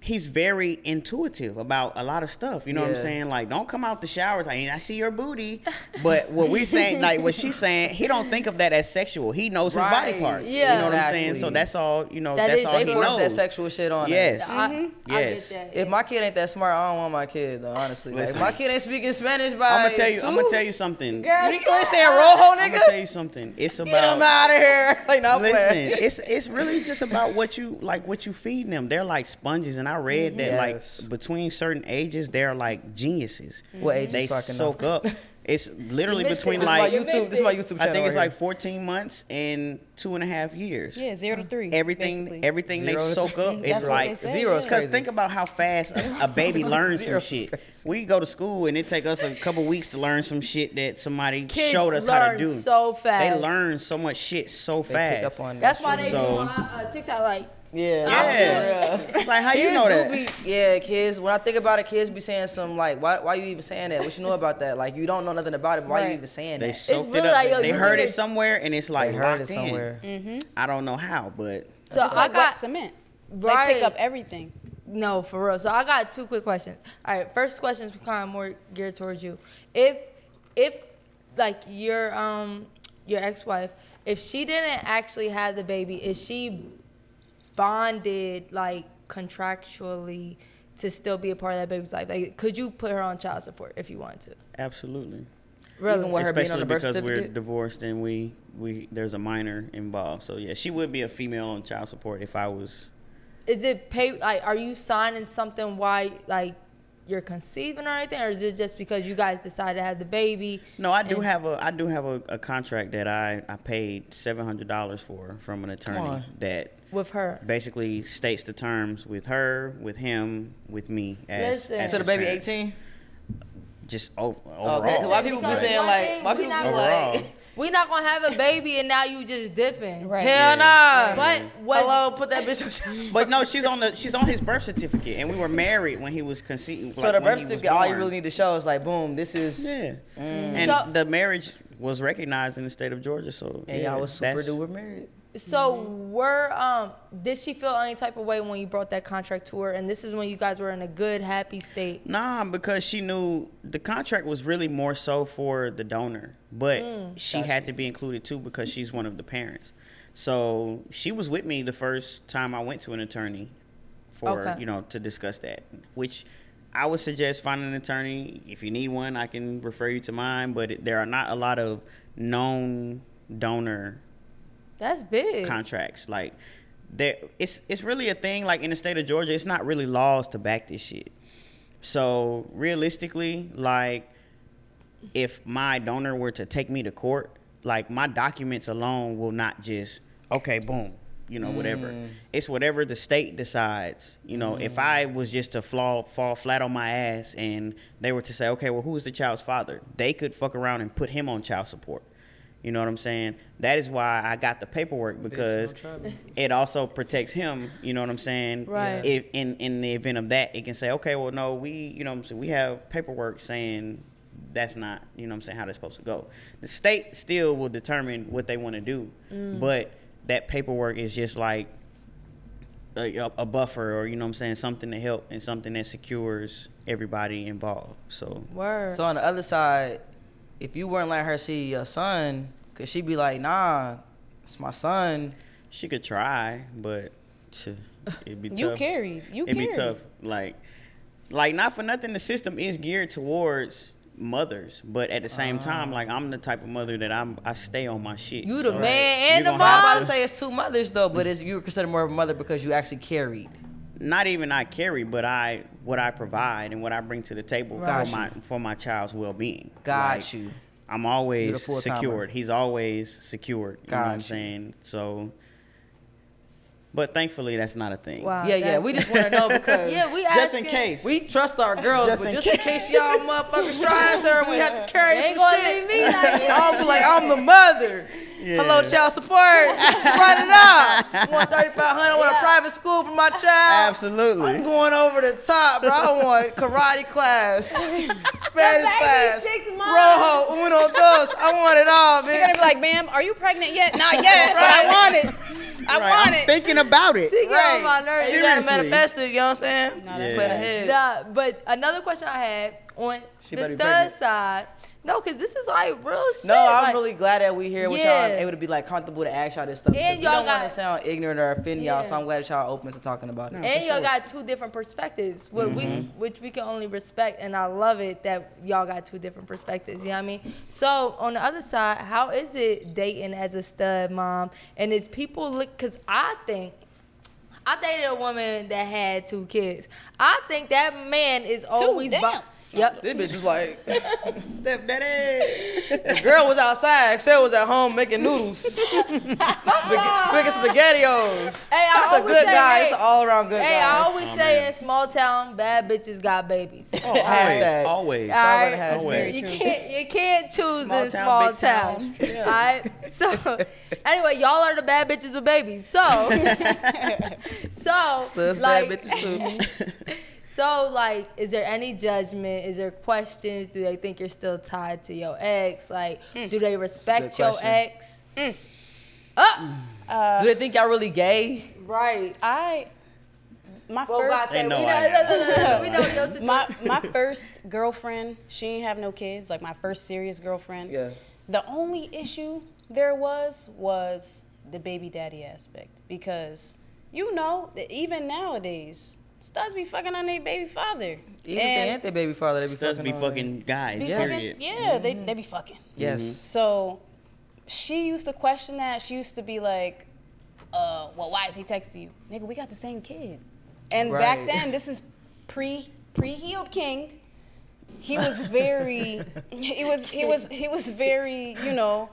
he's very intuitive about a lot of stuff. You know what I'm saying? Like, don't come out the shower like I see your booty. But what we saying, like what she's saying, he don't think of that as sexual. He knows his body parts. Yeah. You know what I'm saying? So that's all. You know, That that's is all They he force knows. that sexual shit on. us. Yes. Uh-huh. I, I Yes. get that. If my kid ain't that smart, I don't want my kid though. Honestly, like, if my kid ain't speaking Spanish by I'm gonna tell you. two, I'm gonna tell you something. Girl, you ain't saying rojo, I'm gonna tell you something. It's about Get about him out of here. Like, no, Listen, playing. it's it's really just about what you like what you feed them. They're like sponges, and I read that Yes. like between certain ages, they're like geniuses. What age they is so I soak up It's literally between it. This is my like YouTube. missed This is my. YouTube channel. I think it's right like 14 months and two and a half years. Yeah, zero to three. Everything, basically. everything Zero they soak up That's is like Zero is yeah. Because think about how fast a, a baby learns some shit. We go to school and it take us a couple weeks to learn some shit that somebody Kids showed us how to do. so fast, They learn so much shit so They fast. pick up on That's that why shit. they So- do on uh, TikTok like Yeah, Yeah. for. Like how you kids know that? Be, yeah, kids. When I think about it, kids be saying some like, why, why you even saying that? What you know about that? Like, you don't know nothing about it. But why you even saying They that? soaked really it up. like, yo, they heard really- it somewhere and it's like They heard locked it in. somewhere. I don't know how, but so Just I like got cement. Right. They pick up everything. No, for real. So I got two quick questions. All right, first question is kind of more geared towards you. If if like your um your ex-wife, if she didn't actually have the baby, is she bonded like contractually to still be a part of that baby's life? Like could you put her on child support if you wanted to? absolutely. Really? Even with her being on Especially the birth because we're divorced and we we there's a minor involved. So yeah, she would be a female on child support if I was Is it pay like are you signing something why like you're conceiving or anything or is it just because you guys decided to have the baby? No, I do have a I do have a, a contract that I, I paid seven hundred dollars for from an attorney that with her. basically states the terms with her, with him, with me as, Listen. as So the baby 18? Just o- Okay, 'cause overall. why people be saying like, why we people not be Overall. like, We not gonna have a baby and now you just dipping. Right. hell nah. But was Hello, put that bitch on. But no, she's on the she's on his birth certificate, and we were married when he was conceived. So the birth certificate, all you really need to show is like, boom, this is. Yeah, mm. and So- the marriage was recognized in the state of Georgia. So And yeah, y'all was super that's- duper married. So were um did she feel any type of way when you brought that contract to her and this is when you guys were in a good happy state? Nah, because she knew the contract was really more so for the donor, but Mm. she had to be included too because she's one of the parents. So she was with me the first time I went to an attorney for Okay. you know to discuss that, which I would suggest finding an attorney. If you need one, I can refer you to mine. But there are not a lot of known donor That's big. contracts. Like there it's it's really a thing like in the state of Georgia, it's not really laws to back this shit. So realistically, like if my donor were to take me to court, like my documents alone will not just okay, boom, you know, whatever. Mm. It's whatever the state decides. You know, if I mm. was just to fall fall flat on my ass and they were to say, okay, well, who is the child's father? They could fuck around and put him on child support. You know what I'm saying? That is why I got the paperwork because it also protects him. You know what I'm saying? Right. If in in the event of that, it can say, okay, well, no, we, you know, what I'm saying we have paperwork saying that's not, you know, what I'm saying how that's supposed to go. The state still will determine what they want to do, mm. but that paperwork is just like a, a buffer, or you know, what I'm saying something to help and something that secures everybody involved. So Word. So on the other side, if you weren't letting her see your son, could she be like, nah, it's my son? she could try, but it'd be tough. You carried. You It'd be tough. Like, like not for nothing. The system is geared towards mothers, but at the same time, like I'm the type of mother that I'm. I stay on my shit. You the So, man and you the gonna I'm about to- to say it's two mothers though, but it's you were considered more of a mother because you actually carried. Not even I carry, but I what I provide and what I bring to the table Got for you. my for my child's well being. Got you. I'm always the secured. He's always secured. You know what I'm Got you. saying? So, but thankfully that's not a thing. Wow. yeah, yeah. We just want to know because Yeah, we Just in case. we trust our girls, Just but in just in case y'all motherfuckers try us or we have to carry They ain't some gonna shit. leave me like I'll be like, I'm the mother. Hello, child support. Run it up. I want 3500 I want a private school for my child. Absolutely. I'm going over the top, bro. I want karate class, Spanish class, six rojo, uno, dos. I want it all, man. You're gonna be like, ma'am, are you pregnant yet? Not yet, but I want it. I Right, want I'm it. thinking about it. She get Right. on my nerves. You gotta Seriously. manifest it, you know what I'm saying? No, that's Plan Yeah. ahead. Nah, but another question I had on She the stud side. No, because this is like real shit. No, I'm like, really glad that we here with Yeah. y'all, able to be like comfortable to ask y'all this stuff. And we y'all don't want to sound ignorant or offend y'all, so I'm glad that y'all open to talking about it. And y'all got two different perspectives, wh- which, Mm-hmm. which we can only respect, and I love it that y'all got two different perspectives. You know what I mean? So on the other side, how is it dating as a stud mom? And is people look? Cause I think I dated a woman that had two kids. I think that man is always. damn. Yep. This bitch was like, Step daddy. the girl was outside. Excel was at home making noodles, Spag- making spaghettios. Hey, I That's a always good say, guy. hey, It's an all around good Hey, guy. Hey, I always Oh, say man. in small town, bad bitches got babies. Oh, Always, hashtag. always. All right, Hashtag Always. you very true. can't you can't choose Small in town, small big town, town. straight All right. So anyway, y'all are the bad bitches with babies. So so Studs like bad bitches too. so like, is there any judgment? Is there questions? Do they think you're still tied to your ex? Like, do they respect your question. ex? Ah, Do they think y'all really gay? right. I my Well, first say, They know we I know, no, no, no, no, we know your situation. my my first girlfriend, she didn't have no kids. Like my first serious girlfriend. Yeah. The only issue there was was the baby daddy aspect because you know that even nowadays studs be fucking on their baby father. Even if they ain't their baby father, they be Does fucking be on fucking guys. be Period. fucking, yeah, they they be fucking. Yes. So she used to question that. She used to be like, uh, well, why is he texting you? Nigga, we got the same kid. And back then, this is pre pre healed king. He was very he was he was he was very, you know,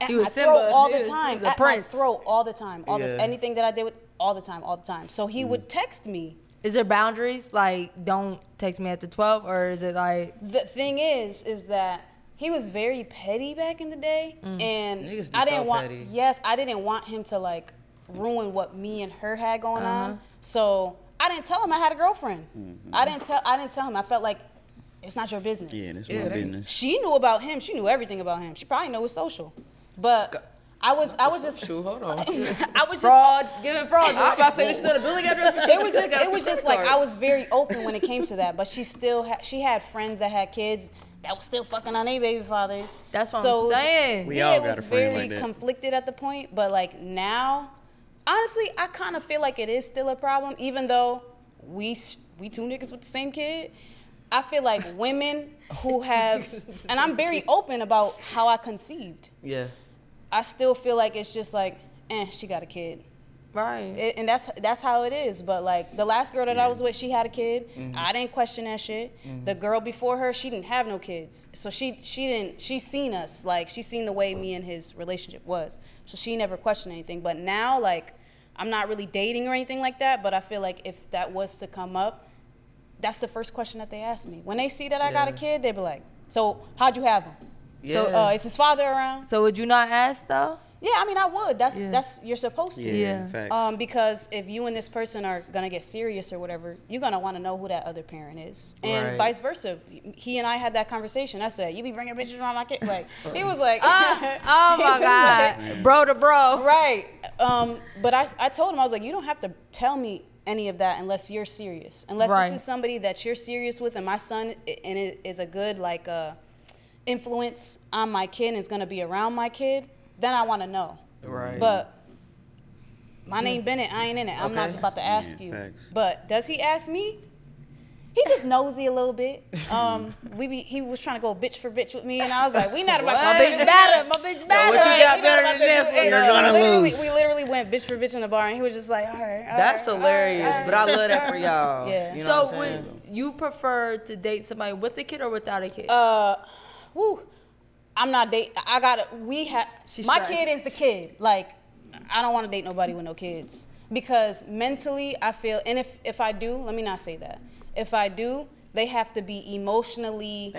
at He was my Simba. throat all He the was- time. was a At my throat all the time. All this anything that I did with all the time, all the time. So he would mm. text me Is there boundaries? Like, don't text me after 12? Or is it like, the thing is, is that he was very petty back in the day, mm. and Niggas be I didn't so want. petty. Yes, I didn't want him to like ruin what me and her had going Uh-huh. on. So I didn't tell him I had a girlfriend. Mm-hmm. I didn't tell. I didn't tell him. I felt like it's not your business. Yeah, that's Yeah, my they- business. She knew about him. She knew everything about him. She probably knew his social, but. I was, I was just, Shoot, hold on. I was just, fraud? Giving fraud. I'm about to say this is not a billing address. it was just it was just like I was very open when it came to that. But she still had she had friends that had kids that was still fucking on their baby fathers. That's what So I'm was- saying. We yeah, all it got was a friend very like that. conflicted at the point. But like now, honestly, I kind of feel like it is still a problem, even though we we two niggas with the same kid. I feel like women who have, and I'm very open about how I conceived. Yeah. I still feel like it's just like, eh, she got a kid. Right. It, and that's that's how it is. But like the last girl that I was with, she had a kid. Mm-hmm. I didn't question that shit. The girl before her, she didn't have no kids, so she she didn't. She seen us like she seen the way me and his relationship was, so she never questioned anything. But now like I'm not really dating or anything like that. But I feel like if that was to come up, that's the first question that they ask me when they see that I got a kid. They be like, "So how'd you have him? So Yeah. uh, is his father around?" So would you not ask though? Yeah, I mean I would. That's Yeah. that's you're supposed to. Yeah, Yeah. facts. Um, because if you and this person are gonna get serious or whatever, you're gonna want to know who that other parent is, and Right. vice versa. He and I had that conversation. I said, "You be bringing bitches around my kid." Like he was like, oh he my was like- God. bro to bro. right. Um, but I I told him I was like, you don't have to tell me any of that unless you're serious. Unless Right. this is somebody that you're serious with, and my son i- and it is a good like uh, influence on my kid and is gonna be around my kid. Then I want to know. Right. But my name Bennett, I ain't in it. I'm not about to ask Yeah, you. facts. But does he ask me? He just nosy a little bit. Um, we be, he was trying to go bitch for bitch with me, and I was like, we not about What? my bitch better, my bitch better. what you got we better than this do one? You're gonna literally- lose. We literally went bitch for bitch in the bar, and he was just like, all right. all That's right, hilarious, right, all but I love that for y'all. Yeah. You know what So I'm would you prefer to date somebody with a kid or without a kid? Uh, woo. I'm not date. I got to We have. My stressed. kid is the kid. Like, I don't want to date nobody with no kids because mentally, I feel. And if if I do, let me not say that. If I do, they have to be emotionally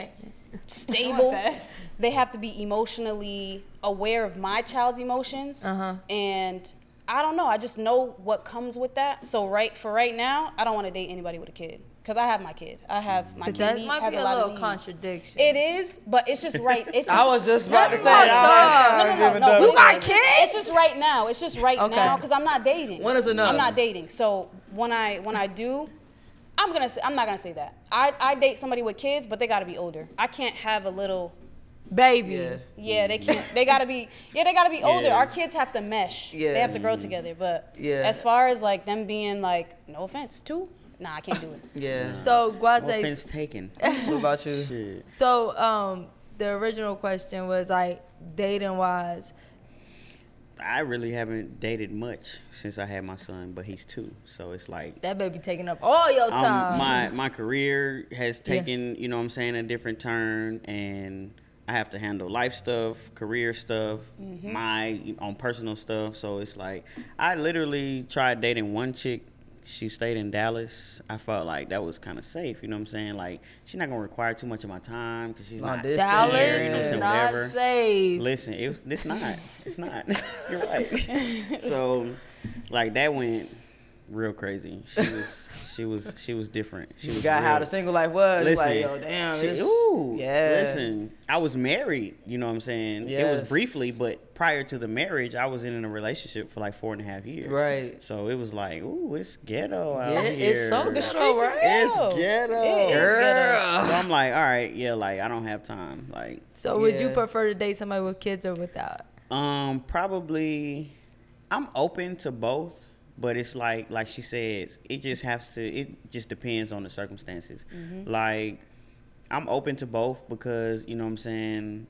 stable. They have to be emotionally aware of my child's emotions. Uh-huh. And I don't know. I just know what comes with that. So right for right now, I don't want to date anybody with a kid because I have my kid. I have my But kid. that might has be a lot of little needs. contradiction. It is, but it's just right. It's just, I was just about to say That's that. fucked I up. no, no, no, no. up. but got it's just, kids? It's just right now. It's just right Okay. now because I'm not dating. When is enough? I'm not dating. So when I when I do, I'm gonna say I'm not gonna say that. I I date somebody with kids, but they gotta be older. I can't have a little. Baby. Yeah. Yeah, they can't. They gotta be. Yeah, they gotta be older. Yeah. Our kids have to mesh. Yeah. They have to grow together. But Yeah. as far as like them being like, no offense, two, nah, I can't do it. Yeah. So No Guate, offense taken. What about you? Shit. So um, the original question was like dating wise. I really haven't dated much since I had my son, but he's two, so it's like That baby taking up all your um, time. my my career has Yeah. taken, you know what I'm saying, a different turn and I have to handle life stuff, career stuff, Mm-hmm. my on personal stuff. So it's like I literally tried dating one chick. She stayed in Dallas. I felt like that was kind of safe. You know what I'm saying? Like she's not gonna require too much of my time because she's Long not this Dallas there, you know what I'm is saying, not whatever. safe. Listen, it, it's not. It's not. You're right. so, like that went real crazy. She was, she was, she was different. She You was forgot how the single life was. Listen, like, yo, damn. she- ooh, yeah. Listen, I was married. You know what I'm saying? It was briefly, but prior to the marriage, I was in a relationship for like four and a half years. Right. So it was like, ooh, it's ghetto out Yeah, here. it's so The ghetto, streets is right? ghetto. It's ghetto. It is ghetto. So I'm like, all right, yeah, like I don't have time. Like, So would you prefer to date somebody with kids or without? Um, probably. I'm open to both, but it's like like she says, it just has to. It just depends on the circumstances. Mm-hmm. Like, I'm open to both because you know what I'm saying.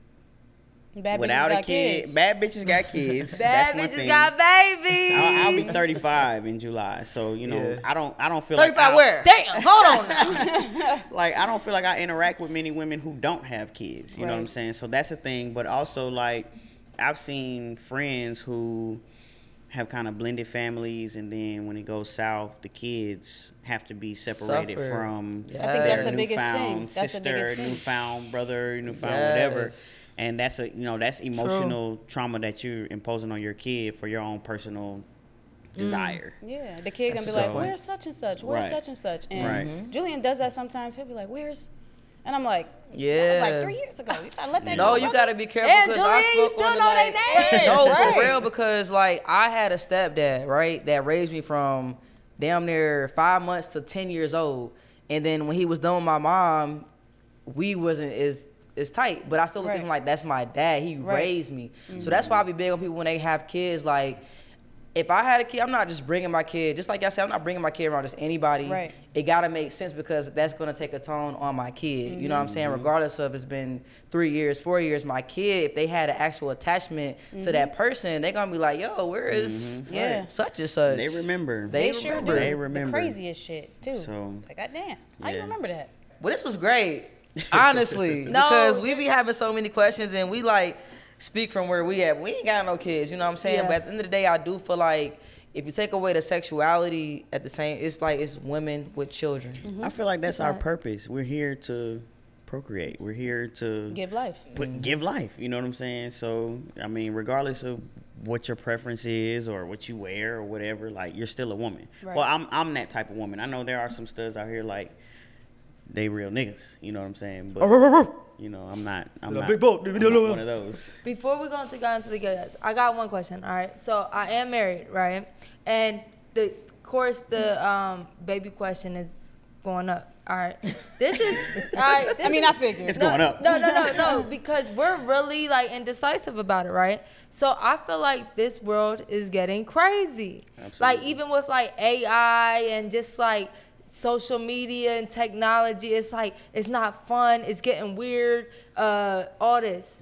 Bad Without bitches a got kid, kids. bad bitches got kids. Bad That's bitches thing. got babies. I'll, I'll be 35 in July, so you know Yeah. I don't I don't feel 35 like I'll- where? Damn, hold on now. like I don't feel like I interact with many women who don't have kids. You know what I'm saying? So that's a thing. But also like I've seen friends who have kind of blended families, and then when it goes south, the kids have to be separated Suffer. from I think their that's the biggest thing. newfound That's the sister, biggest thing. newfound brother, newfound whatever. And that's a you know that's emotional trauma that you're imposing on your kid for your own personal mm. desire. Yeah, the kid gonna be That's like, "Where's such and such? Where's Right. such and such?" And Right. Mm-hmm. Julian does that sometimes. He'll be like, "Where's?" And I'm like, "That was like three years ago. You gotta let that No, go, you gotta be careful. And I you still know their like- name. No, right. for real, because like I had a stepdad, right, that raised me from damn near five months to ten years old, and then when he was done with my mom, we wasn't as as tight, but I still look at him like that's my dad. He Right. raised me, so mm-hmm. that's why I be big on people when they have kids. Like, if I had a kid, I'm not just bringing my kid. Just like I said, I'm not bringing my kid around just anybody. Right. It gotta make sense because that's gonna take a tone on my kid. You know what I'm saying? Mm-hmm. Regardless of it's been three years, four years, my kid, if they had an actual attachment to that mm-hmm. person, they're gonna be like, "Yo, where is mm-hmm. Yeah. such and such?" They remember. They They, sure remember. do. They remember. The craziest shit too. So, like, goddamn, how you yeah. remember that? Well, this was great, honestly, No. because we be having so many questions and we like speak from where we at. We ain't got no kids, you know what I'm saying? Yeah. But at the end of the day, I do feel like if you take away the sexuality at the same, it's like it's women with children. Mm-hmm. I feel like that's our purpose. We're here to procreate. We're here to Give life. put, mm-hmm. give life. You know what I'm saying? So, I mean, regardless of what your preference is or what you wear or whatever, like you're still a woman. Right. Well, I'm I'm that type of woman. I know there are some studs out here like they real niggas. You know what I'm saying? But oh, oh, oh, you know, I'm not. I'm not, big boat, I'm not one of those. Before we go into go into the guys, I got one question. All right, so I am married, right? And the of course the um, baby question is going up. All right, this is all right. This I mean, is- I figured. It's no, going up. No, no, no, no, because we're really like indecisive about it, right? So I feel like this world is getting crazy. Like even with like AI and just like social media and technology, it's like it's not fun. It's getting weird. Uh, all this.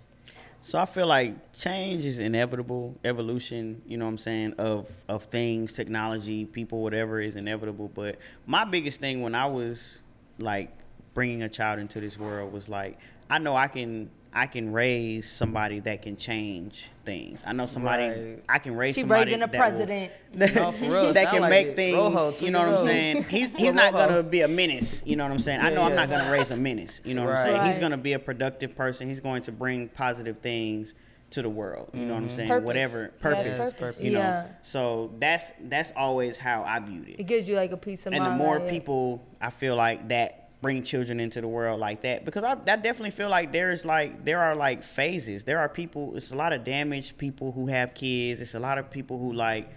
So I feel like change is inevitable. Evolution, you know what I'm saying, of of things, technology, people, whatever is inevitable. But my biggest thing when I was like bringing a child into this world was like I know I can I can raise somebody that can change things. I know somebody Right. I can raise She somebody raising a that will- president. No, that can like make it. things. Rojo, you know what I'm saying? He's he's not gonna be a menace. You know what I'm saying? I Yeah, know I'm not gonna raise a menace. You know what I'm Right. saying? He's gonna be a productive person. He's going to bring positive things to the world. You know what I'm mm-hmm. saying? Purpose. Whatever purpose. purpose. purpose. You know. Yeah. So that's that's always how I viewed It it. gives you like a piece of And the more like, people I feel like that bring children into the world like that because I, I definitely feel like there's like there are like phases. There are people it's a lot of damaged people who have kids. It's a lot of people who like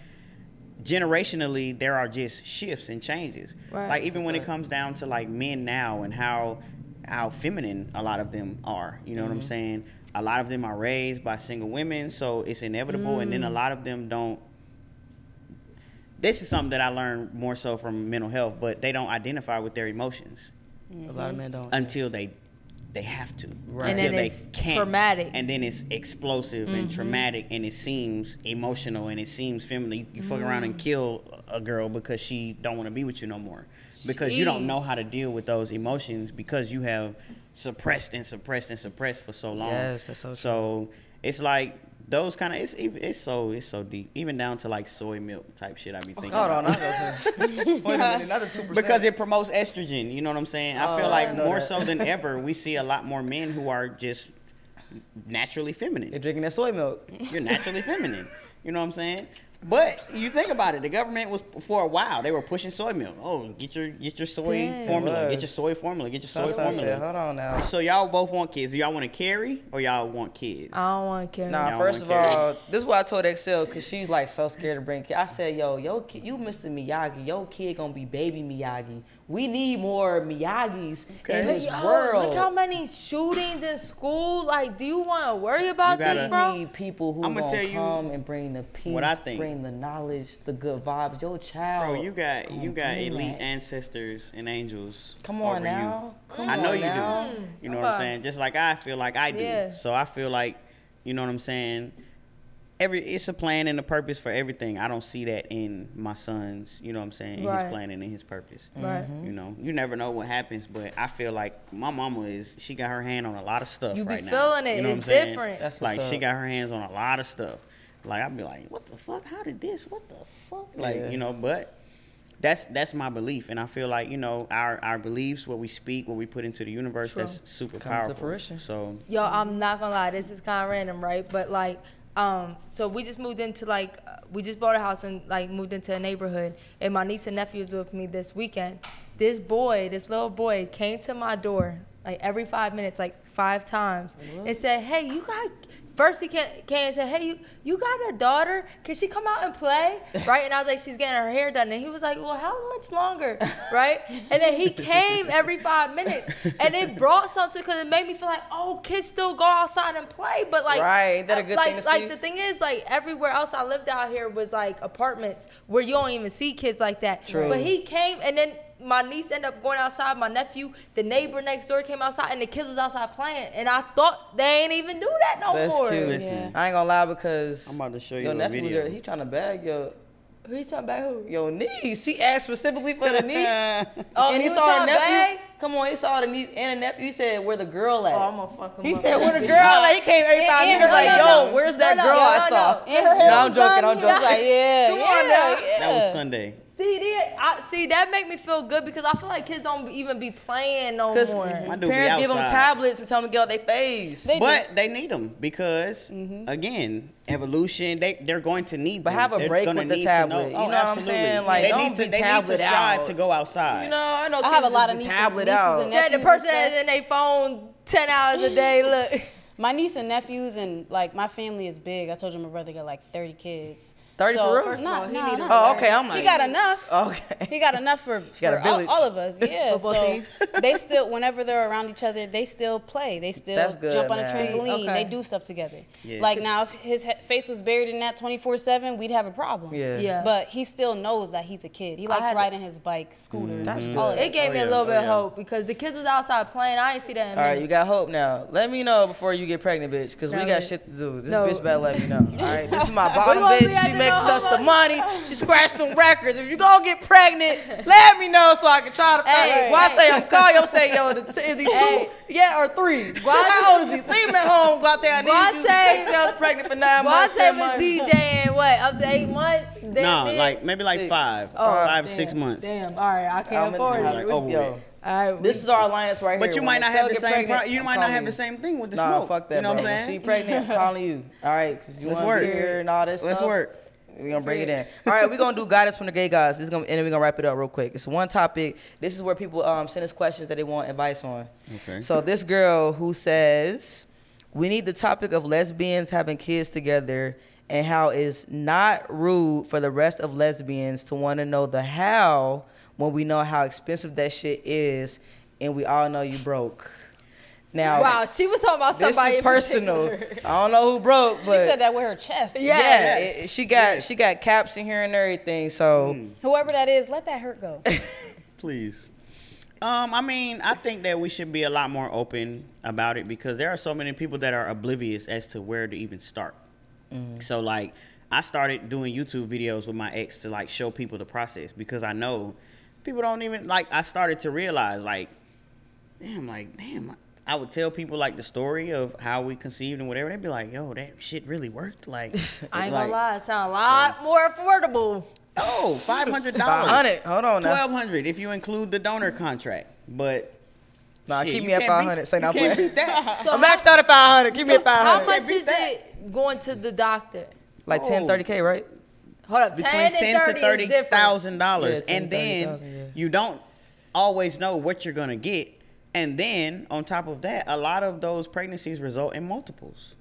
generationally there are just shifts and changes. Right. like even when it comes down to like men now and how how feminine a lot of them are you know what i'm mm-hmm. saying? A lot of them are raised by single women so it's inevitable and then a mm. lot of them don't this is something that i learned more so from mental health but they don't identify with their emotions A lot of men don't. until they they have to Right. And until then they it's can't. traumatic. and then it's explosive and Mm-hmm. traumatic and it seems emotional and it seems feminine you, you fuck around and Mm. kill a girl because she don't want to be with you no more because you don't know how to deal with those emotions because you have suppressed and suppressed and suppressed for so long Yes, that's so true. so it's like those kind of it's it's so it's so deep even down to like soy milk type shit i be oh, thinking Hold on, about. Oh, I was Wait a minute, another two percent. because it promotes estrogen. You know what I'm saying? I oh, feel Oh, I like didn't more that. so than ever, we see a lot more men who are just naturally feminine. they're feminine. drinking that soy milk. You're naturally feminine. You know what I'm saying? But you think about it, the government was for a while they were pushing soy milk. Oh, get your get your soy Dang. formula, get your soy formula, get your soy That's what I said. formula. Hold on now. So y'all both want kids. Do y'all want to carry or y'all want kids? I don't want to carry. Nah, Y'all first of carry? all, this is what I told Excel because she's like so scared to bring kid. I said, yo, yo, kid, you Mr. Miyagi. Your kid gonna be baby Miyagi. We need more Miyagis Okay. in this yo, world. look how many shootings in school. Like, do you want to worry about You gotta- this, we need people who I'ma gonna tell you come and bring the peace, what I think. bring the knowledge, the good vibes. Your child, Bro, you got you got elite that. ancestors and angels. Come on over now. You. Come I know on you now. do. You know what I'm saying? Just like I feel like I do. Yeah. So I feel like, you know what I'm saying? Every it's a plan and a purpose for everything. I don't see that in my son's, you know what I'm saying, in Right. his plan and his purpose. Right. Mm-hmm. You know, you never know what happens, but I feel like my mama is she got her hand on a lot of stuff You be right now. feeling it. You know It's what I'm saying? different. That's like what's she got her hands on a lot of stuff. Like I'd be like, what the fuck? How did this? What the fuck? Like Yeah. you know, but that's that's my belief, and I feel like you know our our beliefs, what we speak, what we put into the universe, True. that's super Comes to powerful. fruition. So Yo, I'm not gonna lie, this is kind of random, right? But like, um, so we just moved into like, uh, we just bought a house and like moved into a neighborhood, and my niece and nephew was with me this weekend. This boy, this little boy, came to my door like every five minutes, like five times, and said, "Hey, you got." First he came, came and said, "Hey, you, you got a daughter? Can she come out and play?" Right? And I was like, "She's getting her hair done." And he was like, "Well, how much longer?" Right? And then he came every five minutes, and it brought something because it made me feel like, "Oh, kids still go outside and play." But like, Right, that a good like, thing to like see? the thing is, like everywhere else I lived out here was like apartments where you don't even see kids like that. True. But he came, and then my niece ended up going outside. My nephew, the neighbor next door, came outside, and the kids was outside playing. And I thought they ain't even do that no That's more. cute. Listen. I ain't gonna lie because I'm about to show you your a nephew was video. there. He trying to bag your Who you talking about? Who? your niece. He asked specifically for the niece. Oh, and he he was saw the trying to nephew. bag? Come on, he saw the niece and the nephew. He said, "Where the girl at?" Oh, I'm gonna fuck him he up. said, "Where the girl at?" He came every five minutes like, her- "Yo, no, where's that no, girl no, I no, saw?" no. And No, I'm joking. done. I'm joking. like, yeah, Come yeah, on now. yeah. that was Sunday. See, that, I, see, that make me feel good because I feel like kids don't even be playing no Because more. My parents give them tablets and tell them to get out their face. They do. But they need them because again, evolution. They they're going to need. Mm-hmm. But them. have a They're break with the need to tablet. You know Oh, what I'm saying? Like, they don't need to be they need to tablet strive out. to go outside. You know, I know I have a lot of be nieces- tablet nieces out. and Said the nephews and person stuff. has in their phone ten hours a day. Look. My niece and nephews and like my family is big. I told you my brother got like 30 kids. 30 so, for real? First of all, he nah, need. Oh, okay. I'm like, He got enough. Okay. He got enough for, got for all, all of us. Yeah. So they still, whenever they're around each other, they still play. They still good, jump on a trampoline. Okay. They do stuff together. Yeah. Like now, if his he- face was buried in that 24 7, we'd have a problem. Yeah. Yeah. But he still knows that he's a kid. He likes had- riding his bike, scooter. That's all of good. It gave Oh, me yeah. a little Oh, bit of yeah. hope because the kids was outside playing. I ain't see that in All a right, you got hope now. Let me know before you get pregnant, bitch, because we got shit to do. This bitch better let me know. All right, this is my bottom bitch. She the makes us the oh money. She scratched them records. If you gonna get pregnant, let me know so I can try to. Hey, well, I hey. say I'm call you say yo, is he two? Hey. Yeah, or three? Guate- How old is he? Leave him at home. Guate, I need you. Guate- Six hours pregnant for nine months. Guate was months. DJing what up to eight months. Damn no, it. like maybe like Six. five, Oh, five damn, six months. Damn. All right, I can't in- afford like, it. over Yo, with. All right, this is our alliance right here. But you might not have the same. pregnant, Pro- you I'm might not have you. the same thing with the Nah, smoke. fuck that, You know bro. what I'm When saying? she pregnant, I'm calling you. All right, because you Let's want to work. here and all this stuff. Let's stuff. work. We're gonna bring it in. All right, we're gonna do guidance from the gay guys. This is gonna and then we're gonna wrap it up real quick. It's one topic. This is where people um, send us questions that they want advice on. Okay. So this girl who says we need the topic of lesbians having kids together and how it's not rude for the rest of lesbians to want to know the how when we know how expensive that shit is and we all know you broke. Now Wow, she was talking about somebody. this is personal. I don't know who broke, but She said that with her chest. Yeah. yeah, Yes. it- she got she got caps in here and everything. So Mm. Whoever that is, let that hurt go. Please. Um, I mean, I think that we should be a lot more open about it because there are so many people that are oblivious as to where to even start. So like, I started doing YouTube videos with my ex to like show people the process because I know people don't even like. I started to realize like, damn, like damn. I would tell people like the story of how we conceived and whatever. They'd be like, "Yo, that shit really worked." Like, I ain't like, gonna lie, it sound a lot more affordable. Oh, five hundred dollars. 500. Hold on now. Twelve hundred if you include the donor contract. But Nah, shit, keep me at 500. beat- Say you not play. that. So I'm maxed out at 500. Keep me at so how 500. much beat is that. it going to the doctor? Like 10, Oh. 30K, right? Hold up, Between 10 ten and 30 to thirty is different. thousand dollars, Yeah, 10, and then 30,000, yeah. you don't always know what you're gonna get. And then on top of that, a lot of those pregnancies result in multiples.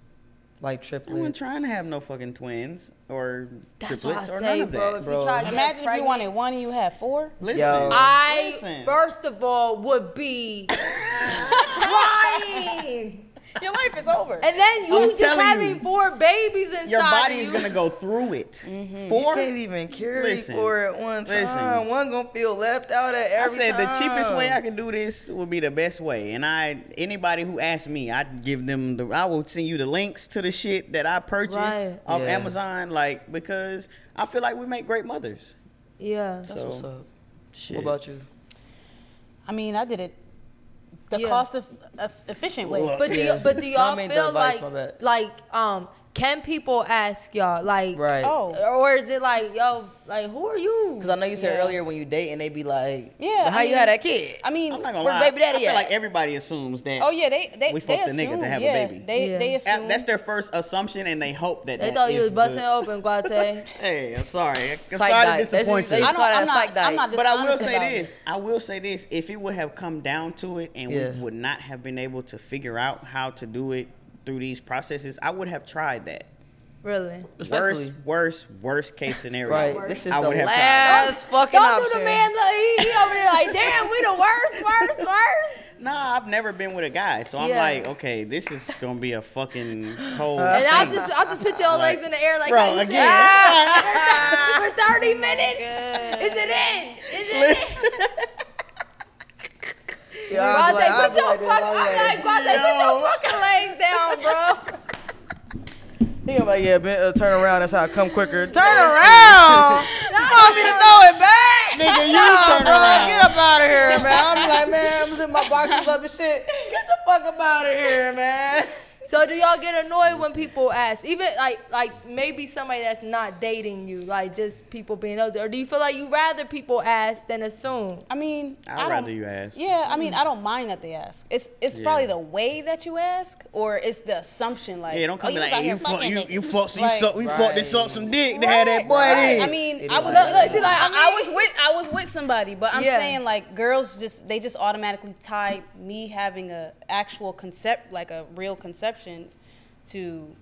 Like I triplets. wasn't trying to have no fucking twins or That's what I triplets or say, none of bro. that. If Bro. you try to Imagine if you wanted one and you had four. Listen, Yo. I listen. first of all would be crying. Your life is over. And then you I'm just having you, four babies inside your body of is you. gonna go through it. Mm-hmm. You Four. can't even carry Listen. four at one time. Listen. One gonna feel left out at every. I every said the cheapest way I can do this would be the best way, and I anybody who asks me, I'd give them the. I will send you the links to the shit that I purchased Right. off Yeah. Amazon, like because I feel like we make great mothers. Yeah. That's what's up. Shit. What about you? I mean, I did it the Yeah. cost of, of efficient way. But do Yeah. you, but do y'all I the feel advice, like like um can people ask y'all like Right. Oh. or is it like yo like who are you? Because I know you said Yeah. earlier when you date and they be like, Yeah, "But how I you had that kid?" I mean, I'm not gonna Where lie. baby daddy I feel like everybody assumes that. oh yeah, they they We they fucked the nigga to assume, have a yeah, baby. They Yeah. they assume That's their first assumption, and they hope that. They that thought you was busting the- open, Guate. Hey, I'm sorry. I'm sorry to disappoint just- you. i don't i'm not, psych I'm not. But I will say this. it. I will say this. If it would have come down to it and Yeah. we would not have been able to figure out how to do it through these processes, I would have tried that. Really? Worst, worst, worst case scenario. Right. This is I the would have tried. last fucking Don't option. do the man like he, he over there like damn we the worst worst worst. Nah, I've never been with a guy, so I'm Yeah. like, okay, this is gonna be a fucking cold. And I'll just I'll just put your Like, legs in the air like bro, how again. Ah, said. for 30 minutes. Is it in? Is it in? Yeah, be like- put your fucking I'll be I'm like like, this. Put your fucking legs down, bro. He gonna be like, yeah, ben, uh, turn around. That's how I come quicker. Turn around. you want me to throw it back? Nigga, you Nah, turn bro, around. Get up out of here, man. I'm like, man, I'm zipping my boxes up and shit. Get the fuck up out of here, man. So do y'all get annoyed when people ask, even like like maybe somebody that's not dating you, like just people being nosy, or do you feel like you rather people ask than assume? I mean, I'd I don't- rather you ask. Yeah, I mean, mm. I don't mind that they ask. It's it's Yeah. probably the way that you ask, or it's the assumption. Like, Yeah, don't come oh, be was like, out hey, you fuck, you, niggas. you fucked, you Like, suck, we fucked this Right. up some dick to have that boy Right. I mean, I was like look, see, like, I I, I was with I was with somebody, but I'm Yeah. saying like girls just they just automatically tie me having a actual concept like a real conception to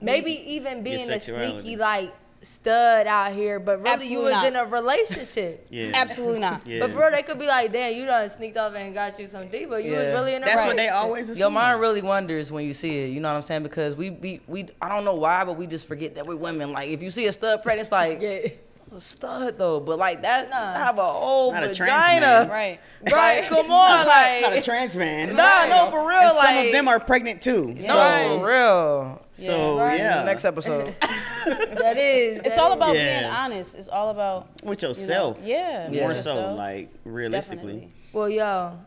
Maybe even being a sneaky like stud out here, but really Absolutely you was not. in a relationship. Yeah. absolutely not. Yeah. But bro, they could be like, damn, you done sneaked off and got you some D, but you was really in a relationship. That's what they always assume. Your mind really wonders when you see it. You know what I'm saying? Because we, we, we I don't know why, but we just forget that we're women. Like, if you see a stud pregnant, it's like, Yeah. A stud though. But like that, Nah. have a whole Not vagina. man. Right. Right? Come on, like. not a trans man. Nah, no, for real. And like, some of them are pregnant too. no, So, Right. for real. so right. yeah. Next episode. That is. It's that all is. about Yeah. being honest. It's all about With you know, yourself. yeah, Yeah. More with so, yourself. like realistically. Definitely. Well, yo,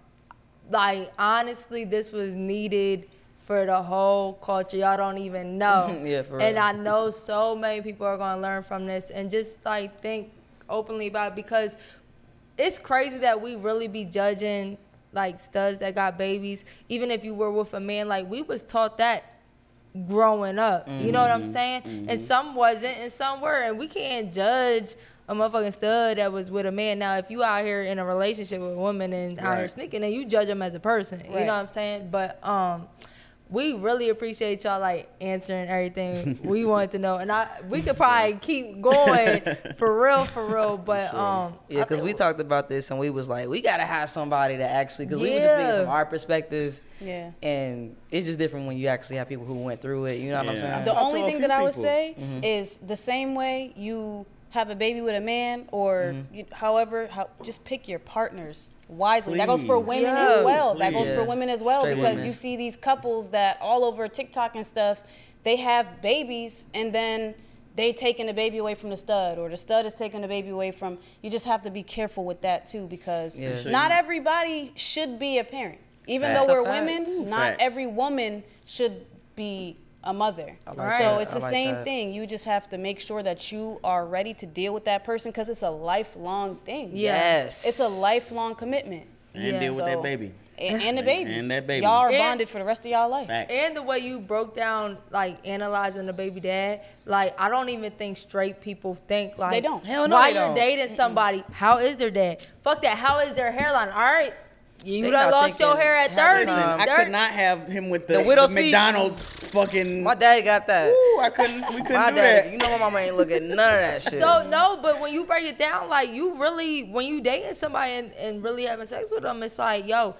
like honestly, this was needed for the whole culture. Y'all don't even know. Yeah, for And real. I know so many people are gonna learn from this and just like think openly about it because it's crazy that we really be judging like studs that got babies. Even if you were with a man, like we was taught that growing up. You know what I'm saying? And some wasn't, and some were, and we can't judge a motherfucking stud that was with a man. Now, if you out here in a relationship with a woman and out here sneaking, then you judge them as a person. You know what I'm saying? But um. We really appreciate y'all like answering everything we wanted to know, and I we could probably keep going for real, for real. But um, Yeah, because we talked about this and we was like, we gotta have somebody that actually, because we were just thinking from our perspective, Yeah. and it's just different when you actually have people who went through it. You know what I'm saying? The only thing few that I would say Mm-hmm. is the same way you have a baby with a man, or Mm-hmm. you, however, how, just pick your partners wisely. That goes for women Yeah. as well. That goes Please. for women as well Straight because women. you see these couples that all over TikTok and stuff, they have babies and then they taking the baby away from the stud or the stud is taking the baby away from you just have to be careful with that too because Yeah. Not everybody should be a parent. Even Facts. though we're women, Ooh, not every woman should be a mother. like so that. it's the like same that. thing. You just have to make sure that you are ready to deal with that person because it's a lifelong thing. Yes. It's a lifelong commitment. And Yeah. deal with that baby. And, and the baby. And that baby. Y'all are And- bonded for the rest of y'all life. Facts. And the way you broke down, like analyzing the baby dad, like I don't even think straight people think like They don't. Hell no, Why they you're don't. dating somebody? How is their dad? Fuck that. How is their hairline? All right, you They done not lost your hair at half the thirty. time. I could not have him with the, The widow's the peak. McDonald's fucking. My daddy got that. Ooh, I couldn't. We couldn't My do daddy, that. you know my mama ain't looking at none of that shit. So no, but when you break it down, like you really, when you dating somebody and, and really having sex with them, it's like, yo,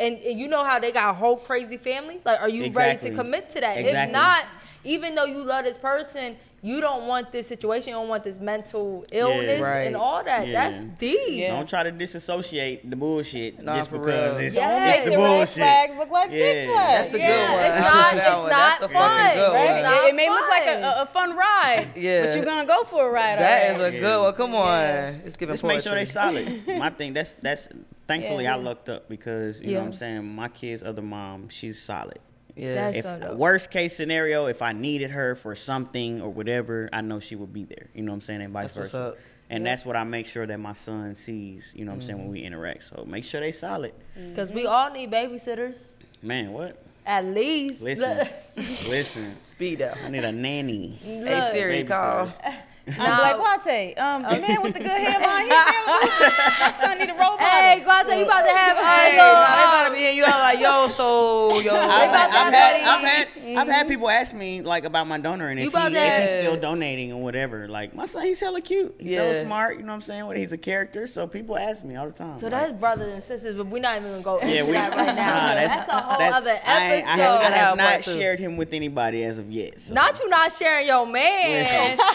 and, and you know how they got a whole crazy family. Like, are you Exactly. ready to commit to that? If not, even though you love this person, you don't want this situation. You don't want this mental illness Right. and all that. Yeah. That's deep. Yeah. Don't try to disassociate the bullshit Nah, just because real. it's, Don't Don't Yeah. it's make the the red flags look like Six Flags. That's a Yeah, good one. it's not. It's not fun, right? not It, it may look like a, a, a fun ride, Yeah. but you're gonna go for a ride. That alright. is a good one. Come on. It's giving Just make sure they poetry. solid. My thing, that's that's thankfully Yeah. I lucked up because you know what I'm saying. My kid's other mom, she's solid. Yeah. That's If so dope. worst case scenario, if I needed her for something or whatever, I know she would be there. You know what I'm saying, and vice That's what's versa. up. And that's what I make sure that my son sees. You know what I'm saying when mm-hmm. we interact. So make sure they solid. Because we mm-hmm. all need babysitters. Man, what? At least. Listen, listen. Speed up. I need a nanny. Hey Look. Siri, call. Babysitters. I'm like, Guate, um, the man with the good hairline, he available? My son need a role model. Hey, Guate, you about to have a Hey, little, nah, they uh, about to be hitting you out like, yo, so, yo. I've, about to I've have had, a- I've had, I've had people ask me like about my donor and if, he, if he's still donating or whatever. Like my son, he's hella cute. He's hella smart. You know what I'm saying? What he's a character. So people ask me all the time. So like, that's brothers and sisters, but we're not even gonna go into yeah, we, that right now. Nah, that's, a whole that's- other episode. I, I have, I Gotta have have not shared him with anybody as of yet. So. Not you not sharing your man.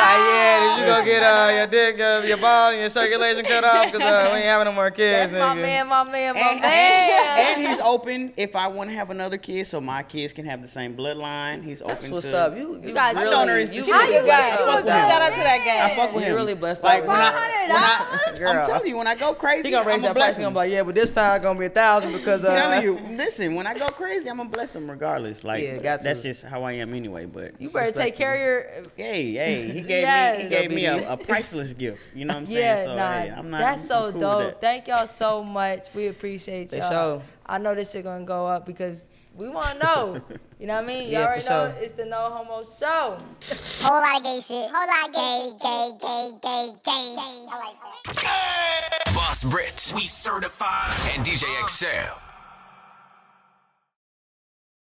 Like, yeah, did you go get uh, your dick, uh, your ball, and your circulation cut off? Because uh, we ain't having no more kids, That's my man, my man, my and, man. and, and he's open if I want to have another kid so my kids can have the same bloodline. He's open. That's what's to, up. You, you got My really, donor is you, the shit. You got, you fuck with Shout out to that guy. I fuck with him. You're really blessed. Like, when I, when I, Girl. I'm telling you, when I go crazy, He gonna raise I'm that bless price. He him. gonna like, yeah, but this time it's gonna be a thousand because uh, I'm telling you, listen, when I go crazy, I'm gonna bless him regardless. Like Yeah, got to. that's just how I am anyway. But you better take care of your. hey, hey, he gave Yes. me he gave me a, a priceless gift. You know what I'm saying? Yeah, so nah, hey, I'm not. that's I'm so cool dope. that. Thank y'all so much. We appreciate y'all. show. I know this shit gonna go up because we want to know. you know what I mean? Y'all Yeah, already know sure. it's the No Homo Show. Whole lot of gay shit. Whole lot of gay, gay, gay, gay, gay. I like that. Boss Brit. We certified. And DJ Excel.